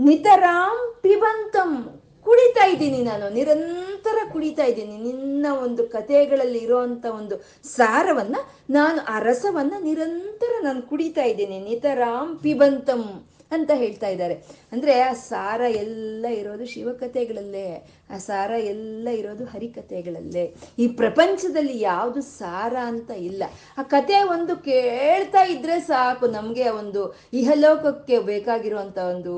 ನಿತರಾಂ ಪಿಬಂತಂ ಕುಡಿತಾ ಇದ್ದೀನಿ ನಾನು. ನಿರಂತರ ಕುಡಿತಾ ಇದ್ದೀನಿ. ನಿನ್ನ ಒಂದು ಕಥೆಗಳಲ್ಲಿ ಇರೋವಂಥ ಒಂದು ಸಾರವನ್ನು ನಾನು ಆ ರಸವನ್ನ ನಿರಂತರ ನಾನು ಕುಡಿತಾ ಇದ್ದೀನಿ. ನಿತರಾಂ ಪಿಬಂತಂ ಅಂತ ಹೇಳ್ತಾ ಇದ್ದಾರೆ. ಅಂದ್ರೆ ಆ ಸಾರ ಎಲ್ಲ ಇರೋದು ಶಿವಕಥೆಗಳಲ್ಲೇ, ಆ ಸಾರ ಎಲ್ಲ ಇರೋದು ಹರಿಕಥೆಗಳಲ್ಲೇ. ಈ ಪ್ರಪಂಚದಲ್ಲಿ ಯಾವುದು ಸಾರ ಅಂತ ಇಲ್ಲ. ಆ ಕತೆ ಒಂದು ಕೇಳ್ತಾ ಇದ್ರೆ ಸಾಕು. ನಮಗೆ ಒಂದು ಇಹಲೋಕಕ್ಕೆ ಬೇಕಾಗಿರುವಂಥ ಒಂದು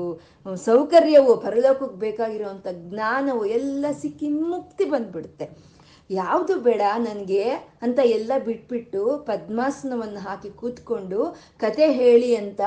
ಸೌಕರ್ಯವು, ಪರಲೋಕಕ್ಕೆ ಬೇಕಾಗಿರುವಂಥ ಜ್ಞಾನವು ಎಲ್ಲ ಸಿಕ್ಕಿ ಮುಕ್ತಿ ಬಂದ್ಬಿಡುತ್ತೆ. ಯಾವುದು ಬೇಡ ನನಗೆ ಅಂತ ಎಲ್ಲ ಬಿಟ್ಬಿಟ್ಟು ಪದ್ಮಾಸನವನ್ನು ಹಾಕಿ ಕೂತ್ಕೊಂಡು ಕತೆ ಹೇಳಿ ಅಂತ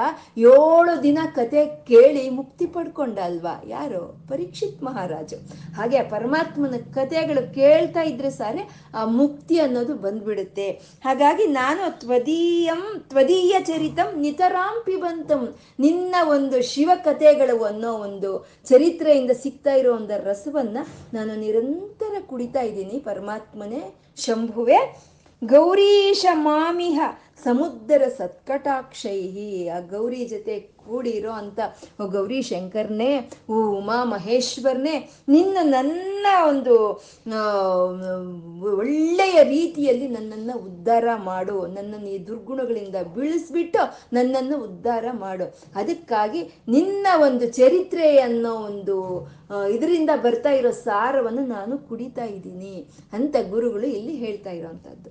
ಏಳು ದಿನ ಕತೆ ಕೇಳಿ ಮುಕ್ತಿ ಪಡ್ಕೊಂಡ ಅಲ್ವಾ ಯಾರು? ಪರೀಕ್ಷಿತ್ ಮಹಾರಾಜು. ಹಾಗೆ ಪರಮಾತ್ಮನ ಕತೆಗಳು ಕೇಳ್ತಾ ಇದ್ರೆ ಸಾರೆ ಆ ಮುಕ್ತಿ ಅನ್ನೋದು ಬಂದ್ಬಿಡುತ್ತೆ. ಹಾಗಾಗಿ ನಾನು ತ್ವದೀಯಂ ತ್ವದೀಯ ಚರಿತಂ ನಿತರಾಂ ಪಿಬಂತಂ ನಿನ್ನ ಒಂದು ಶಿವ ಕಥೆಗಳು ಅನ್ನೋ ಒಂದು ಚರಿತ್ರೆಯಿಂದ ಸಿಗ್ತಾ ಇರೋ ಒಂದು ರಸವನ್ನ ನಾನು ನಿರಂತರ ಕುಡಿತಾ ಇದ್ದೀನಿ ಪರಮಾತ್ಮನೇ ಶಂಭುವೆ. ಗೌರೀಶ ಮಾಮಿಹ ಸಮುದ್ರ ಸತ್ಕಟಾಕ್ಷೈಹಿ ಆ ಗೌರಿ ಜೊತೆ ಕೂಡಿರೋ ಅಂತ ಗೌರಿ ಶಂಕರ್ನೇ ಉಮಾ ಮಹೇಶ್ವರ್ನೇ, ನಿನ್ನ ನನ್ನ ಒಂದು ಒಳ್ಳೆಯ ರೀತಿಯಲ್ಲಿ ನನ್ನನ್ನು ಉದ್ಧಾರ ಮಾಡು. ನನ್ನನ್ನು ಈ ದುರ್ಗುಣಗಳಿಂದ ಬೀಳಿಸ್ಬಿಟ್ಟು ನನ್ನನ್ನು ಉದ್ಧಾರ ಮಾಡು. ಅದಕ್ಕಾಗಿ ನಿನ್ನ ಒಂದು ಚರಿತ್ರೆ ಅನ್ನೋ ಒಂದು ಇದರಿಂದ ಬರ್ತಾ ಇರೋ ಸಾರವನ್ನು ನಾನು ಕುಡಿತಾ ಇದ್ದೀನಿ ಅಂತ ಗುರುಗಳು ಇಲ್ಲಿ ಹೇಳ್ತಾ ಇರೋವಂಥದ್ದು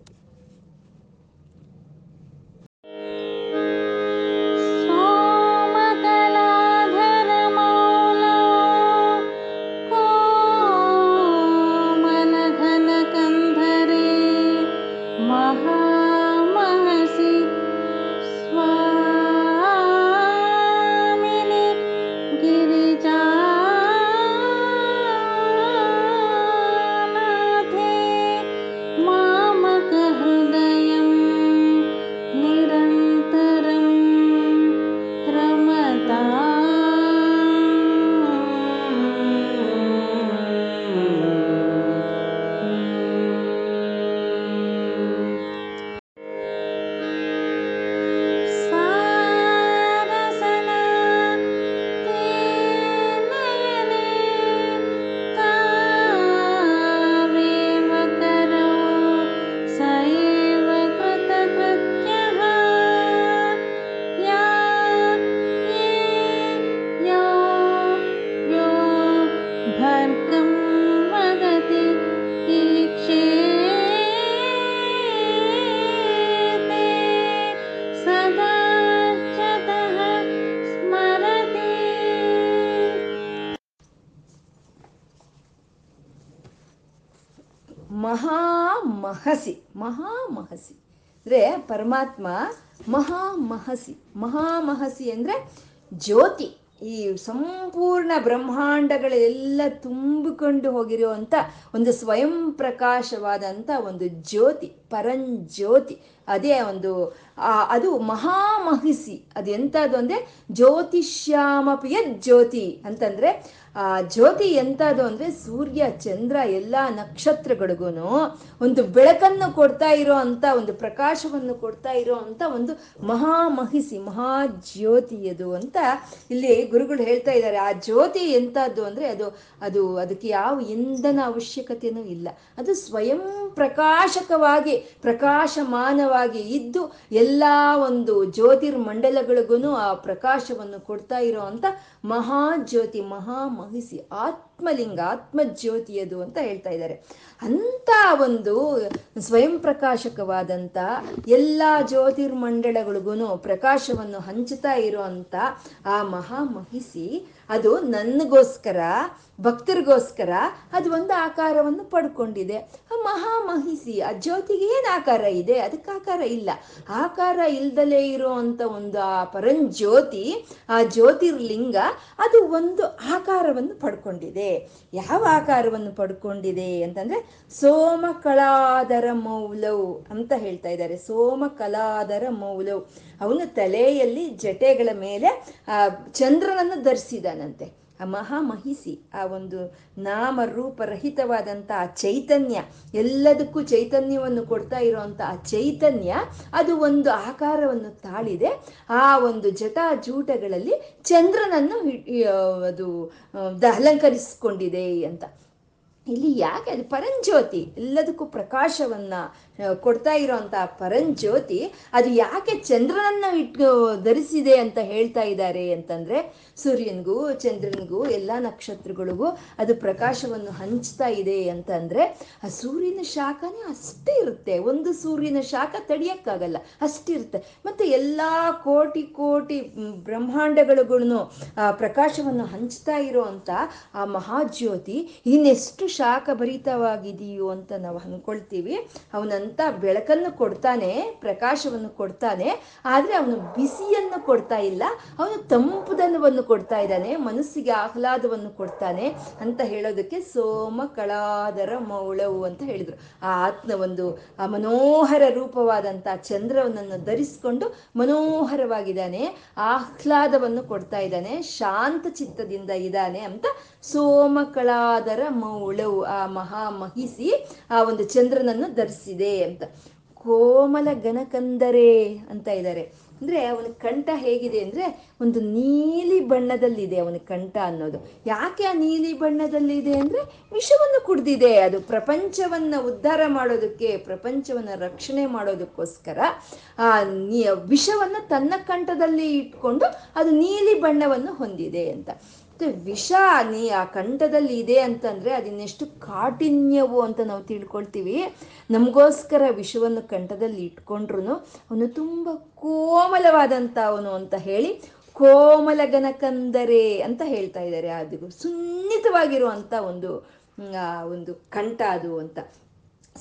ಪರಮಾತ್ಮ ಮಹಾಮಹಸಿ ಮಹಾಮಹಸಿ ಅಂದರೆ ಜ್ಯೋತಿ. ಈ ಸಂಪೂರ್ಣ ಬ್ರಹ್ಮಾಂಡಗಳೆಲ್ಲ ತುಂಬಿಕೊಂಡು ಹೋಗಿರುವಂಥ ಒಂದು ಸ್ವಯಂ ಪ್ರಕಾಶವಾದಂಥ ಒಂದು ಜ್ಯೋತಿ ಪರಂಜ್ಯೋತಿ ಅದೇ ಒಂದು ಅದು ಮಹಾಮಹಿಸಿ ಅದು ಎಂಥದ್ದು ಅಂದರೆ ಜ್ಯೋತಿಷ್ಯಾಮಪಿಯ ಜ್ಯೋತಿ ಅಂತಂದರೆ, ಆ, ಜ್ಯೋತಿ ಎಂಥದ್ದು ಅಂದರೆ ಸೂರ್ಯ, ಚಂದ್ರ, ಎಲ್ಲ ನಕ್ಷತ್ರಗಳಿಗೂ ಒಂದು ಬೆಳಕನ್ನು ಕೊಡ್ತಾ ಇರೋ ಅಂಥ ಒಂದು ಪ್ರಕಾಶವನ್ನು ಕೊಡ್ತಾ ಇರೋ ಅಂಥ ಒಂದು ಮಹಾಮಹಿಸಿ ಮಹಾಜ್ಯೋತಿ ಅದು ಅಂತ ಇಲ್ಲಿ ಗುರುಗಳು ಹೇಳ್ತಾ ಇದ್ದಾರೆ. ಜ್ಯೋತಿ ಎಂಥದ್ದು ಅಂದರೆ ಅದು ಅದು, ಅದಕ್ಕೆ ಯಾವ ಇಂಧನ ಅವಶ್ಯಕತೆಯೂ ಇಲ್ಲ. ಅದು ಸ್ವಯಂ ಪ್ರಕಾಶಕವಾಗಿ, ಪ್ರಕಾಶಮಾನವಾಗಿ ಇದ್ದು ಎಲ್ಲ ಒಂದು ಜ್ಯೋತಿರ್ಮಂಡಲಗಳಿಗೂ ಆ ಪ್ರಕಾಶವನ್ನು ಕೊಡ್ತಾ ಇರೋ ಅಂಥ ಮಹಾಜ್ಯೋತಿ ಮಹಾಮಹಿಸಿ ಆತ್ಮ ಆತ್ಮಲಿಂಗ ಆತ್ಮಜ್ಯೋತಿಯದು ಅಂತ ಹೇಳ್ತಾ ಇದ್ದಾರೆ. ಅಂತ ಒಂದು ಸ್ವಯಂ ಪ್ರಕಾಶಕವಾದಂಥ ಎಲ್ಲ ಜ್ಯೋತಿರ್ಮಂಡಳಗಳಿಗೂ ಪ್ರಕಾಶವನ್ನು ಹಂಚುತ್ತಾ ಇರುವಂಥ ಆ ಮಹಾಮಹಿಸಿ ಅದು ನನಗೋಸ್ಕರ, ಭಕ್ತರಿಗೋಸ್ಕರ ಅದು ಒಂದು ಆಕಾರವನ್ನು ಪಡ್ಕೊಂಡಿದೆ. ಆ ಮಹಾಮಹಿಸಿ ಆ ಜ್ಯೋತಿಗೆ ಏನು ಆಕಾರ ಇದೆ? ಅದಕ್ಕೆ ಆಕಾರ ಇಲ್ಲ. ಆಕಾರ ಇಲ್ದಲೇ ಇರುವಂತ ಒಂದು ಆ ಪರಂಜ್ಯೋತಿ, ಆ ಜ್ಯೋತಿರ್ಲಿಂಗ ಅದು ಒಂದು ಆಕಾರವನ್ನು ಪಡ್ಕೊಂಡಿದೆ. ಯಾವ ಆಕಾರವನ್ನು ಪಡ್ಕೊಂಡಿದೆ ಅಂತಂದ್ರೆ ಸೋಮ ಕಳಾದರ ಮೌಲವು ಅಂತ ಹೇಳ್ತಾ ಇದ್ದಾರೆ. ಸೋಮ ಕಲಾದರ ಮೌಲವು. ಅವನು ತಲೆಯಲ್ಲಿ ಜಟೆಗಳ ಮೇಲೆ ಚಂದ್ರನನ್ನು ಧರಿಸಿದಾನಂತೆ. ಮಹಾಮಹಿಸಿ, ಆ ಒಂದು ನಾಮ ರೂಪರಹಿತವಾದಂಥ ಆ ಚೈತನ್ಯ, ಎಲ್ಲದಕ್ಕೂ ಚೈತನ್ಯವನ್ನು ಕೊಡ್ತಾ ಇರುವಂಥ ಆ ಚೈತನ್ಯ, ಅದು ಒಂದು ಆಕಾರವನ್ನು ತಾಳಿದೆ. ಆ ಒಂದು ಜಟಾಜೂಟಗಳಲ್ಲಿ ಚಂದ್ರನನ್ನು ಅದು ಅಲಂಕರಿಸಿಕೊಂಡಿದೆ ಅಂತ. ಇಲ್ಲಿ ಯಾಕೆ? ಅದು ಪರಂಜ್ಯೋತಿ, ಎಲ್ಲದಕ್ಕೂ ಪ್ರಕಾಶವನ್ನ ಕೊಡ್ತಾ ಇರೋಂಥ ಪರಂಜ್ಯೋತಿ, ಅದು ಯಾಕೆ ಚಂದ್ರನನ್ನ ಇಟ್ಟು ಧರಿಸಿದೆ ಅಂತ ಹೇಳ್ತಾ ಇದ್ದಾರೆ ಅಂತಂದ್ರೆ, ಸೂರ್ಯನಿಗೂ ಚಂದ್ರನಿಗೂ ಎಲ್ಲ ನಕ್ಷತ್ರಗಳಿಗೂ ಅದು ಪ್ರಕಾಶವನ್ನು ಹಂಚ್ತಾ ಇದೆ ಅಂತಂದ್ರೆ, ಆ ಸೂರ್ಯನ ಶಾಖನೇ ಅಷ್ಟೇ ಇರುತ್ತೆ. ಒಂದು ಸೂರ್ಯನ ಶಾಖ ತಡಿಯಕ್ಕಾಗಲ್ಲ ಅಷ್ಟಿರುತ್ತೆ ಮತ್ತೆ ಎಲ್ಲ ಕೋಟಿ ಕೋಟಿ ಬ್ರಹ್ಮಾಂಡಗಳಿಗೂ ಆ ಪ್ರಕಾಶವನ್ನು ಹಂಚ್ತಾ ಇರುವಂತ ಆ ಮಹಾಜ್ಯೋತಿ ಇನ್ನೆಷ್ಟು ಶಾಖ ಭರಿತವಾಗಿದೆಯೋ ಅಂತ ನಾವು ಅನ್ಕೊಳ್ತೀವಿ ಅವನಂತ ಬೆಳಕನ್ನು ಕೊಡ್ತಾನೆ, ಪ್ರಕಾಶವನ್ನು ಕೊಡ್ತಾನೆ, ಆದ್ರೆ ಅವನು ಬಿಸಿಯನ್ನು ಕೊಡ್ತಾ ಇಲ್ಲ. ಅವನು ತಂಪುದನವನ್ನು ಕೊಡ್ತಾ ಇದ್ದಾನೆ, ಮನಸ್ಸಿಗೆ ಆಹ್ಲಾದವನ್ನು ಕೊಡ್ತಾನೆ ಅಂತ ಹೇಳೋದಕ್ಕೆ ಸೋಮ ಕಳಾದರ ಮೌಳವು ಅಂತ ಹೇಳಿದ್ರು. ಆ ಆತ್ಮ ಒಂದು, ಆ ಮನೋಹರ ರೂಪವಾದಂತ ಚಂದ್ರವನನ್ನು ಧರಿಸಿಕೊಂಡು ಮನೋಹರವಾಗಿದ್ದಾನೆ, ಆಹ್ಲಾದವನ್ನು ಕೊಡ್ತಾ ಇದ್ದಾನೆ, ಶಾಂತ ಚಿತ್ತದಿಂದ ಇದ್ದಾನೆ ಅಂತ ಸೋಮ ಕಳಾದರ ಮೌಳವು ಆ ಮಹಾ ಮಹಿಸಿ ಆ ಒಂದು ಚಂದ್ರನನ್ನು ಧರಿಸಿದೆ. ಅಂತ. ಕೋಮಲ ಗನಕಂದರೆ ಅಂತ ಇದ್ದಾರೆ. ಅಂದ್ರೆ ಅವನ ಕಂಠ ಹೇಗಿದೆ ಅಂದ್ರೆ ಒಂದು ನೀಲಿ ಬಣ್ಣದಲ್ಲಿದೆ ಅವನ ಕಂಠ ಅನ್ನೋದು. ಯಾಕೆ ಆ ನೀಲಿ ಬಣ್ಣದಲ್ಲಿದೆ ಅಂದ್ರೆ ವಿಷವನ್ನು ಕುಡ್ದಿದೆ. ಅದು ಪ್ರಪಂಚವನ್ನ ಉದ್ಧಾರ ಮಾಡೋದಕ್ಕೆ, ಪ್ರಪಂಚವನ್ನ ರಕ್ಷಣೆ ಮಾಡೋದಕ್ಕೋಸ್ಕರ ಆ ವಿಷವನ್ನ ತನ್ನ ಕಂಠದಲ್ಲಿ ಇಟ್ಕೊಂಡು ಅದು ನೀಲಿ ಬಣ್ಣವನ್ನು ಹೊಂದಿದೆ ಅಂತ. ವಿಷ ನೀ ಆ ಕಂಠದಲ್ಲಿ ಇದೆ ಅಂತಂದ್ರೆ ಅದಿನ್ನೆಷ್ಟು ಕಾಠಿನ್ಯವು ಅಂತ ನಾವು ತಿಳ್ಕೊಳ್ತೀವಿ. ನಮಗೋಸ್ಕರ ವಿಷವನ್ನು ಕಂಠದಲ್ಲಿ ಇಟ್ಕೊಂಡ್ರು ಅವನು ತುಂಬ ಕೋಮಲವಾದಂಥ ಅವನು ಅಂತ ಹೇಳಿ ಕೋಮಲಗನಕಂದರೆ ಅಂತ ಹೇಳ್ತಾ ಇದ್ದಾರೆ. ಅದು ಸುನ್ನಿತವಾಗಿರುವಂಥ ಒಂದು ಒಂದು ಕಂಠ ಅದು ಅಂತ.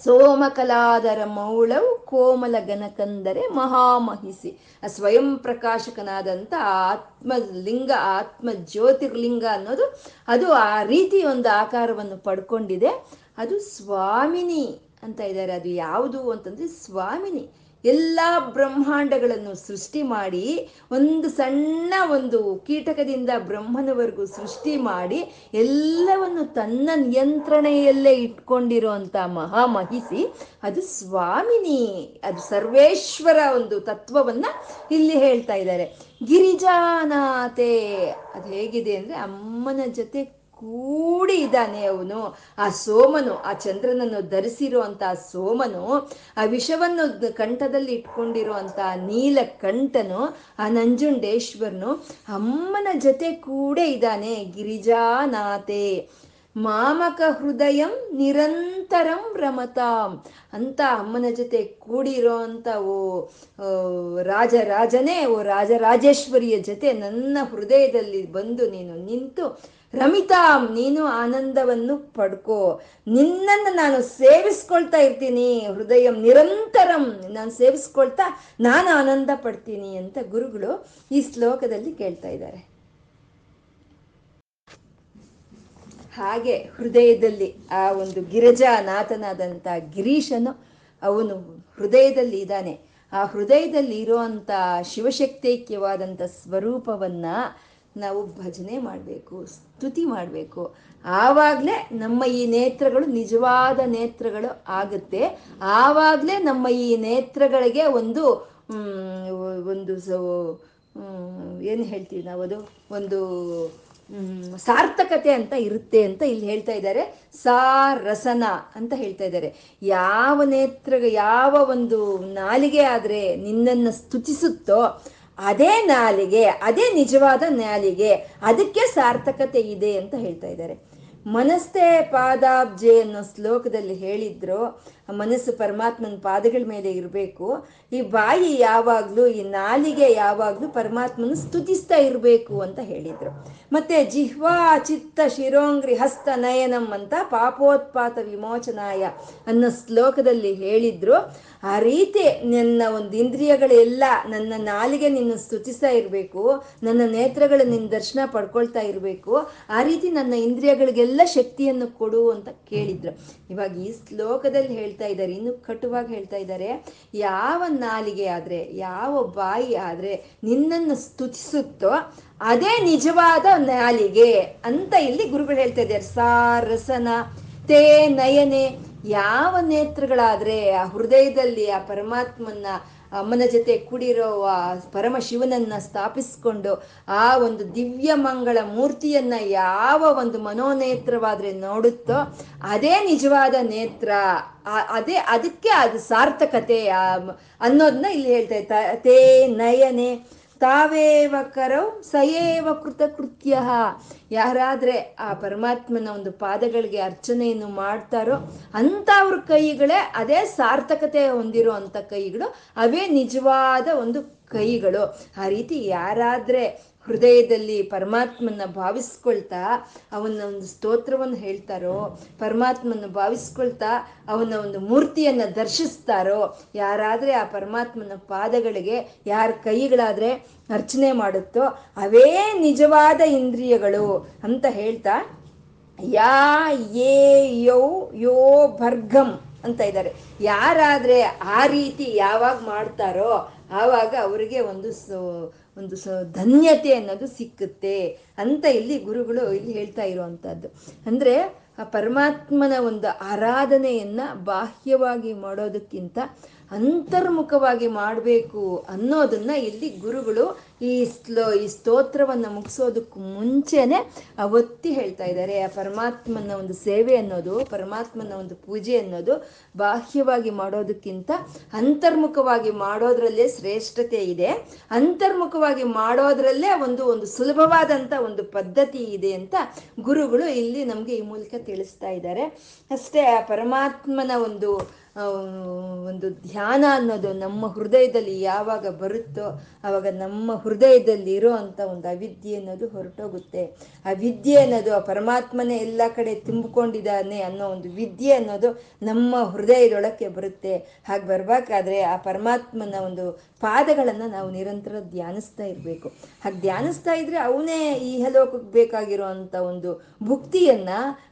ಸೋಮಕಲಾದರ ಮೌಳವು ಕೋಮಲ ಗನಕಂದರೆ ಮಹಾಮಹಿಸಿ. ಆ ಸ್ವಯಂ ಪ್ರಕಾಶಕನಾದಂಥ ಆತ್ಮ ಲಿಂಗ ಆತ್ಮ ಜ್ಯೋತಿರ್ಲಿಂಗ ಅನ್ನೋದು, ಅದು ಆ ರೀತಿ ಒಂದು ಆಕಾರವನ್ನು ಪಡ್ಕೊಂಡಿದೆ. ಅದು ಸ್ವಾಮಿನಿ ಅಂತ ಇದ್ದಾರೆ. ಅದು ಯಾವುದು ಅಂತಂದ್ರೆ ಸ್ವಾಮಿನಿ. ಎಲ್ಲ ಬ್ರಹ್ಮಾಂಡಗಳನ್ನು ಸೃಷ್ಟಿ ಮಾಡಿ, ಒಂದು ಸಣ್ಣ ಒಂದು ಕೀಟಕದಿಂದ ಬ್ರಹ್ಮನವರೆಗೂ ಸೃಷ್ಟಿ ಮಾಡಿ, ಎಲ್ಲವನ್ನು ತನ್ನ ನಿಯಂತ್ರಣೆಯಲ್ಲೇ ಇಟ್ಕೊಂಡಿರುವಂತ ಮಹಾಮಹಿಸಿ ಅದು ಸ್ವಾಮಿನಿ, ಅದು ಸರ್ವೇಶ್ವರ ಒಂದು ತತ್ವವನ್ನ ಇಲ್ಲಿ ಹೇಳ್ತಾ ಇದ್ದಾರೆ. ಗಿರಿಜಾನಾತೆ, ಅದು ಹೇಗಿದೆ ಅಂದ್ರೆ ಅಮ್ಮನ ಜೊತೆ ಕೂಡಿ ಇದ್ದಾನೆ ಅವನು. ಆ ಸೋಮನು, ಆ ಚಂದ್ರನನ್ನು ಧರಿಸಿರುವಂತ ಸೋಮನು, ಆ ವಿಷವನ್ನು ಕಂಠದಲ್ಲಿ ಇಟ್ಕೊಂಡಿರುವಂತಹ ನೀಲ ಕಂಠನು ಆ ನಂಜುಂಡೇಶ್ವರನು ಅಮ್ಮನ ಜೊತೆ ಕೂಡೇ ಇದ್ದಾನೆ. ಗಿರಿಜಾನಾಥೆ, ಮಾಮಕ ಹೃದಯಂ ನಿರಂತರಂ ರಮತಾಂ. ಅಂತ ಅಮ್ಮನ ಜೊತೆ ಕೂಡಿರೋ ಅಂತ ಓ ರಾಜ ರಾಜನೇ ಓ ರಾಜರಾಜೇಶ್ವರಿಯ ಜೊತೆ ನನ್ನ ಹೃದಯದಲ್ಲಿ ಬಂದು ನೀನು ನಿಂತು ರಮಿತಾಂ, ನೀನು ಆನಂದವನ್ನು ಪಡ್ಕೋ. ನಿನ್ನನ್ನು ನಾನು ಸೇವಿಸ್ಕೊಳ್ತಾ ಇರ್ತೀನಿ. ಹೃದಯ ನಿರಂತರಂ ನಾನು ಸೇವಿಸ್ಕೊಳ್ತಾ ನಾನು ಆನಂದ ಪಡ್ತೀನಿ ಅಂತ ಗುರುಗಳು ಈ ಶ್ಲೋಕದಲ್ಲಿ ಕೇಳ್ತಾ ಇದ್ದಾರೆ. ಹಾಗೆ ಹೃದಯದಲ್ಲಿ ಆ ಒಂದು ಗಿರಿಜಾನಾಥನಾದಂಥ ಗಿರೀಶನು ಅವನು ಹೃದಯದಲ್ಲಿ ಇದ್ದಾನೆ. ಆ ಹೃದಯದಲ್ಲಿ ಇರುವಂಥ ಶಿವಶಕ್ತೈಕ್ಯವಾದಂಥ ಸ್ವರೂಪವನ್ನ ನಾವು ಭಜನೆ ಮಾಡಬೇಕು. ಸ್ತುತಿ ಮಾಡಬೇಕು. ಆವಾಗಲೇ ನಮ್ಮ ಈ ನೇತ್ರಗಳು ನಿಜವಾದ ನೇತ್ರಗಳು ಆಗುತ್ತೆ. ಆವಾಗಲೇ ನಮ್ಮ ಈ ನೇತ್ರಗಳಿಗೆ ಒಂದು ಒಂದು ಏನು ಹೇಳ್ತೀವಿ ನಾವು ಅದು ಒಂದು ಸಾರ್ಥಕತೆ ಅಂತ ಇರುತ್ತೆ ಅಂತ ಇಲ್ಲಿ ಹೇಳ್ತಾ ಇದ್ದಾರೆ. ಸಾರಸನ ಅಂತ ಹೇಳ್ತಾ ಇದ್ದಾರೆ. ಯಾವ ನೇತ್ರ ಯಾವ ಒಂದು ನಾಲಿಗೆ ಆದರೆ ನಿನ್ನನ್ನು ಸ್ತುತಿಸುತ್ತೋ ಅದೇ ನಾಲಿಗೆ ಅದೇ ನಿಜವಾದ ನಾಲಿಗೆ ಅದಕ್ಕೆ ಸಾರ್ಥಕತೆ ಇದೆ ಅಂತ ಹೇಳ್ತಾ ಇದ್ದಾರೆ. ಮನಸ್ತೆ ಪಾದಾಬ್ಜೆ ಅನ್ನೋ ಶ್ಲೋಕದಲ್ಲಿ ಹೇಳಿದ್ರು, ಮನಸ್ಸು ಪರಮಾತ್ಮನ ಪಾದಗಳ ಮೇಲೆ ಇರಬೇಕು, ಈ ಬಾಯಿ ಯಾವಾಗಲೂ, ಈ ನಾಲಿಗೆ ಯಾವಾಗಲೂ ಪರಮಾತ್ಮನ ಸ್ತುತಿಸ್ತಾ ಇರಬೇಕು ಅಂತ ಹೇಳಿದ್ರು. ಮತ್ತೆ ಜಿಹ್ವಾ ಚಿತ್ತ ಶಿರೋಂಗ್ರಿ ಹಸ್ತ ನಯನಂ ಅಂತ ಪಾಪೋತ್ಪಾತ ವಿಮೋಚನಾಯ ಅನ್ನೋ ಶ್ಲೋಕದಲ್ಲಿ ಹೇಳಿದ್ರು. ಆ ರೀತಿ ನನ್ನ ಒಂದು ಇಂದ್ರಿಯಗಳೆಲ್ಲ ನನ್ನ ನಾಲಿಗೆ ನಿನ್ನ ಸ್ತುತಿಸ್ತಾ ಇರಬೇಕು, ನನ್ನ ನೇತ್ರಗಳು ನಿನ್ನ ದರ್ಶನ ಪಡ್ಕೊಳ್ತಾ ಇರಬೇಕು, ಆ ರೀತಿ ನನ್ನ ಇಂದ್ರಿಯಗಳಿಗೆಲ್ಲ ಶಕ್ತಿಯನ್ನು ಕೊಡು ಅಂತ ಕೇಳಿದ್ರು. ಇವಾಗ ಈ ಶ್ಲೋಕದಲ್ಲಿ ಹೇಳ್ತಾ ಇದ್ದಾರೆ, ಇನ್ನು ಕಟುವಾಗಿ ಹೇಳ್ತಾ ಇದ್ದಾರೆ, ಯಾವ ನಾಲಿಗೆ ಆದರೆ, ಯಾವ ಬಾಯಿ ಆದರೆ ನಿನ್ನನ್ನು ಸ್ತುತಿಸುತ್ತೋ ಅದೇ ನಿಜವಾದ ನಾಲಿಗೆ ಅಂತ ಇಲ್ಲಿ ಗುರುಗಳು ಹೇಳ್ತಾ ಇದ್ದಾರೆ. ಸಾರಸನ, ತೇ ನಯನೆ ಯಾವ ನೇತ್ರಗಳಾದ್ರೆ ಆ ಹೃದಯದಲ್ಲಿ ಆ ಪರಮಾತ್ಮನ ಅಮ್ಮನ ಜೊತೆ ಕೂಡಿರೋ ಆ ಪರಮ ಶಿವನನ್ನ ಸ್ಥಾಪಿಸ್ಕೊಂಡು ಆ ಒಂದು ದಿವ್ಯ ಮಂಗಳ ಮೂರ್ತಿಯನ್ನ ಯಾವ ಒಂದು ಮನೋನೇತ್ರವಾದ್ರೆ ನೋಡುತ್ತೋ ಅದೇ ನಿಜವಾದ ನೇತ್ರ. ಅದೇ ಅದಕ್ಕೆ ಅದು ಸಾರ್ಥಕತೆ ಅನ್ನೋದನ್ನ ಇಲ್ಲಿ ಹೇಳ್ತಾ ಇತ್ತ ತೇ ನಯನೆ ತಾವೇವ ಕರೌ, ಸಯೇವ ಕೃತಕೃತ್ಯ ಯಾರಾದ್ರೆ ಆ ಪರಮಾತ್ಮನ ಒಂದು ಪಾದಗಳಿಗೆ ಅರ್ಚನೆಯನ್ನು ಮಾಡ್ತಾರೋ ಅಂಥವ್ರ ಕೈಗಳೇ ಅದೇ ಸಾರ್ಥಕತೆ ಹೊಂದಿರೋ ಅಂತ ಕೈಗಳು ಅವೇ ನಿಜವಾದ ಒಂದು ಕೈಗಳು. ಆ ರೀತಿ ಯಾರಾದ್ರೆ ಹೃದಯದಲ್ಲಿ ಪರಮಾತ್ಮನ ಭಾವಿಸ್ಕೊಳ್ತಾ ಅವನ ಒಂದು ಸ್ತೋತ್ರವನ್ನು ಹೇಳ್ತಾರೋ, ಪರಮಾತ್ಮನ ಭಾವಿಸ್ಕೊಳ್ತಾ ಅವನ ಒಂದು ಮೂರ್ತಿಯನ್ನು ದರ್ಶಿಸ್ತಾರೋ, ಯಾರಾದರೆ ಆ ಪರಮಾತ್ಮನ ಪಾದಗಳಿಗೆ ಯಾರ ಕೈಗಳಾದರೆ ಅರ್ಚನೆ ಮಾಡುತ್ತೋ ಅವೇ ನಿಜವಾದ ಇಂದ್ರಿಯಗಳು ಅಂತ ಹೇಳ್ತಾ, ಯಾ ಏ ಯೋ ಯೋ ಭರ್ಗಂ ಅಂತ ಇದ್ದಾರೆ. ಯಾರಾದರೆ ಆ ರೀತಿ ಯಾವಾಗ ಮಾಡ್ತಾರೋ ಆವಾಗ ಅವರಿಗೆ ಒಂದು ಒಂದು ಧನ್ಯತೆ ಅನ್ನೋದು ಸಿಕ್ಕುತ್ತೆ ಅಂತ ಇಲ್ಲಿ ಗುರುಗಳು ಇಲ್ಲಿ ಹೇಳ್ತಾ ಇರುವಂಥದ್ದು. ಅಂದರೆ ಆ ಪರಮಾತ್ಮನ ಒಂದು ಆರಾಧನೆಯನ್ನು ಬಾಹ್ಯವಾಗಿ ಮಾಡೋದಕ್ಕಿಂತ ಅಂತರ್ಮುಖವಾಗಿ ಮಾಡಬೇಕು ಅನ್ನೋದನ್ನ ಇಲ್ಲಿ ಗುರುಗಳು ಈ ಸ್ಲೋ ಈ ಸ್ತೋತ್ರವನ್ನು ಮುಗಿಸೋದಕ್ಕೂ ಮುಂಚೆನೆ ಅವತ್ತಿ ಹೇಳ್ತಾ ಇದ್ದಾರೆ. ಆ ಪರಮಾತ್ಮನ ಒಂದು ಸೇವೆ ಅನ್ನೋದು, ಪರಮಾತ್ಮನ ಒಂದು ಪೂಜೆ ಅನ್ನೋದು ಬಾಹ್ಯವಾಗಿ ಮಾಡೋದಕ್ಕಿಂತ ಅಂತರ್ಮುಖವಾಗಿ ಮಾಡೋದ್ರಲ್ಲೇ ಶ್ರೇಷ್ಠತೆ ಇದೆ. ಅಂತರ್ಮುಖವಾಗಿ ಮಾಡೋದ್ರಲ್ಲೇ ಒಂದು ಒಂದು ಸುಲಭವಾದಂಥ ಒಂದು ಪದ್ಧತಿ ಇದೆ ಅಂತ ಗುರುಗಳು ಇಲ್ಲಿ ನಮಗೆ ಈ ಮೂಲಕ ತಿಳಿಸ್ತಾ ಇದ್ದಾರೆ. ಅಷ್ಟೇ ಆ ಪರಮಾತ್ಮನ ಒಂದು ಒಂದು ಧ್ಯಾನ ಅನ್ನೋದು ನಮ್ಮ ಹೃದಯದಲ್ಲಿ ಯಾವಾಗ ಬರುತ್ತೋ ಆವಾಗ ನಮ್ಮ ಹೃದಯದಲ್ಲಿ ಇರೋ ಒಂದು ಅವಿದ್ಯೆ ಅನ್ನೋದು ಹೊರಟೋಗುತ್ತೆ. ಆ ವಿದ್ಯೆ ಅನ್ನೋದು ಆ ಪರಮಾತ್ಮನೇ ಎಲ್ಲ ಕಡೆ ತುಂಬಿಕೊಂಡಿದ್ದಾನೆ ಅನ್ನೋ ಒಂದು ವಿದ್ಯೆ ಅನ್ನೋದು ನಮ್ಮ ಹೃದಯದೊಳಕ್ಕೆ ಬರುತ್ತೆ. ಹಾಗೆ ಬರಬೇಕಾದ್ರೆ ಆ ಪರಮಾತ್ಮನ ಒಂದು ಪಾದಗಳನ್ನು ನಾವು ನಿರಂತರ ಧ್ಯಾನಿಸ್ತಾ ಇರಬೇಕು. ಹಾಗೆ ಧ್ಯಾನಿಸ್ತಾ ಇದ್ರೆ ಅವನೇ ಈ ಹಲೋಕಕ್ಕೆ ಬೇಕಾಗಿರೋ ಒಂದು ಭುಕ್ತಿಯನ್ನ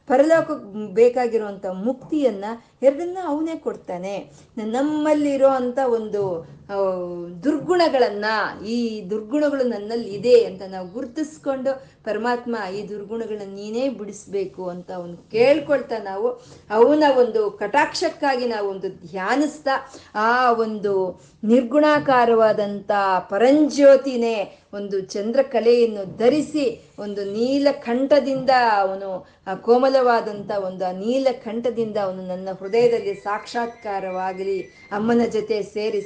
ಪರಲೋಕಕ್ಕೆ ಬೇಕಾಗಿರುವಂಥ ಮುಕ್ತಿಯನ್ನು ಎರಡನ್ನ ಅವನೇ ಕೊಡ್ತಾನೆ. ನಮ್ಮಲ್ಲಿರೋ ಅಂಥ ಒಂದು ದುರ್ಗುಣಗಳನ್ನ, ಈ ದುರ್ಗುಣಗಳು ನನ್ನಲ್ಲಿ ಇದೆ ಅಂತ ನಾವು ಗುರುತಿಸ್ಕೊಂಡು ಪರಮಾತ್ಮ ಈ ದುರ್ಗುಣಗಳನ್ನ ನೀನೇ ಬಿಡಿಸ್ಬೇಕು ಅಂತ ಅವನು ಕೇಳ್ಕೊಳ್ತಾ ನಾವು, ಅವನ ಒಂದು ಕಟಾಕ್ಷಕ್ಕಾಗಿ ನಾವು ಒಂದು ಧ್ಯಾನಿಸ್ತಾ, ಆ ಒಂದು ನಿರ್ಗುಣಾಕಾರವಾದಂಥ ಪರಂಜ್ಯೋತಿನೇ ಒಂದು ಚಂದ್ರಕಲೆಯನ್ನು ಧರಿಸಿ, ಒಂದು ನೀಲಕಂಠದಿಂದ ಅವನು ಕೋಮಲವಾದಂಥ ಒಂದು ಆ ನೀಲಕಂಠದಿಂದ ಅವನು ನನ್ನ ಹೃದಯದಲ್ಲಿ ಸಾಕ್ಷಾತ್ಕಾರವಾಗಲಿ, ಅಮ್ಮನ ಜೊತೆ ಸೇರಿ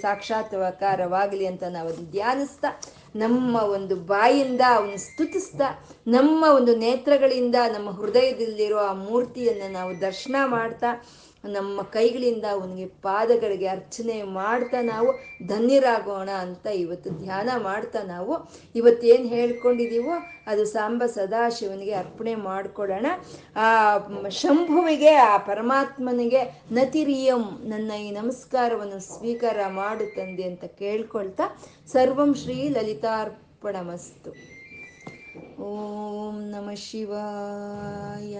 ಸಾಕ್ಷಾತ್ಕಾರವಾಗಲಿ ಅಂತ ನಾವು ಅದು ಧ್ಯಾನಿಸ್ತಾ, ನಮ್ಮ ಒಂದು ಬಾಯಿಂದ ಅವನು ಸ್ತುತಿಸ್ತಾ, ನಮ್ಮ ಒಂದು ನೇತ್ರಗಳಿಂದ ನಮ್ಮ ಹೃದಯದಲ್ಲಿರೋ ಆ ಮೂರ್ತಿಯನ್ನು ನಾವು ದರ್ಶನ ಮಾಡ್ತಾ ನಮ್ಮ ಕೈಗಳಿಂದ ಅವನಿಗೆ ಪಾದಗಳಿಗೆ ಅರ್ಚನೆ ಮಾಡ್ತಾ ನಾವು ಧನ್ಯರಾಗೋಣ ಅಂತ ಇವತ್ತು ಧ್ಯಾನ ಮಾಡ್ತಾ ನಾವು. ಇವತ್ತೇನು ಹೇಳ್ಕೊಂಡಿದ್ದೀವೋ ಅದು ಸಾಂಬ ಸದಾಶಿವನಿಗೆ ಅರ್ಪಣೆ ಮಾಡಿಕೊಡೋಣ. ಆ ಶಂಭುವಿಗೆ, ಆ ಪರಮಾತ್ಮನಿಗೆ ನತಿರಿಯಂ ನನ್ನ ಈ ನಮಸ್ಕಾರವನ್ನು ಸ್ವೀಕಾರ ಮಾಡು ತಂದೆ ಅಂತ ಕೇಳ್ಕೊಳ್ತಾ ಸರ್ವಂ ಶ್ರೀ ಲಲಿತಾರ್ಪಣಮಸ್ತು. ಓಂ ನಮ ಶಿವಾಯ.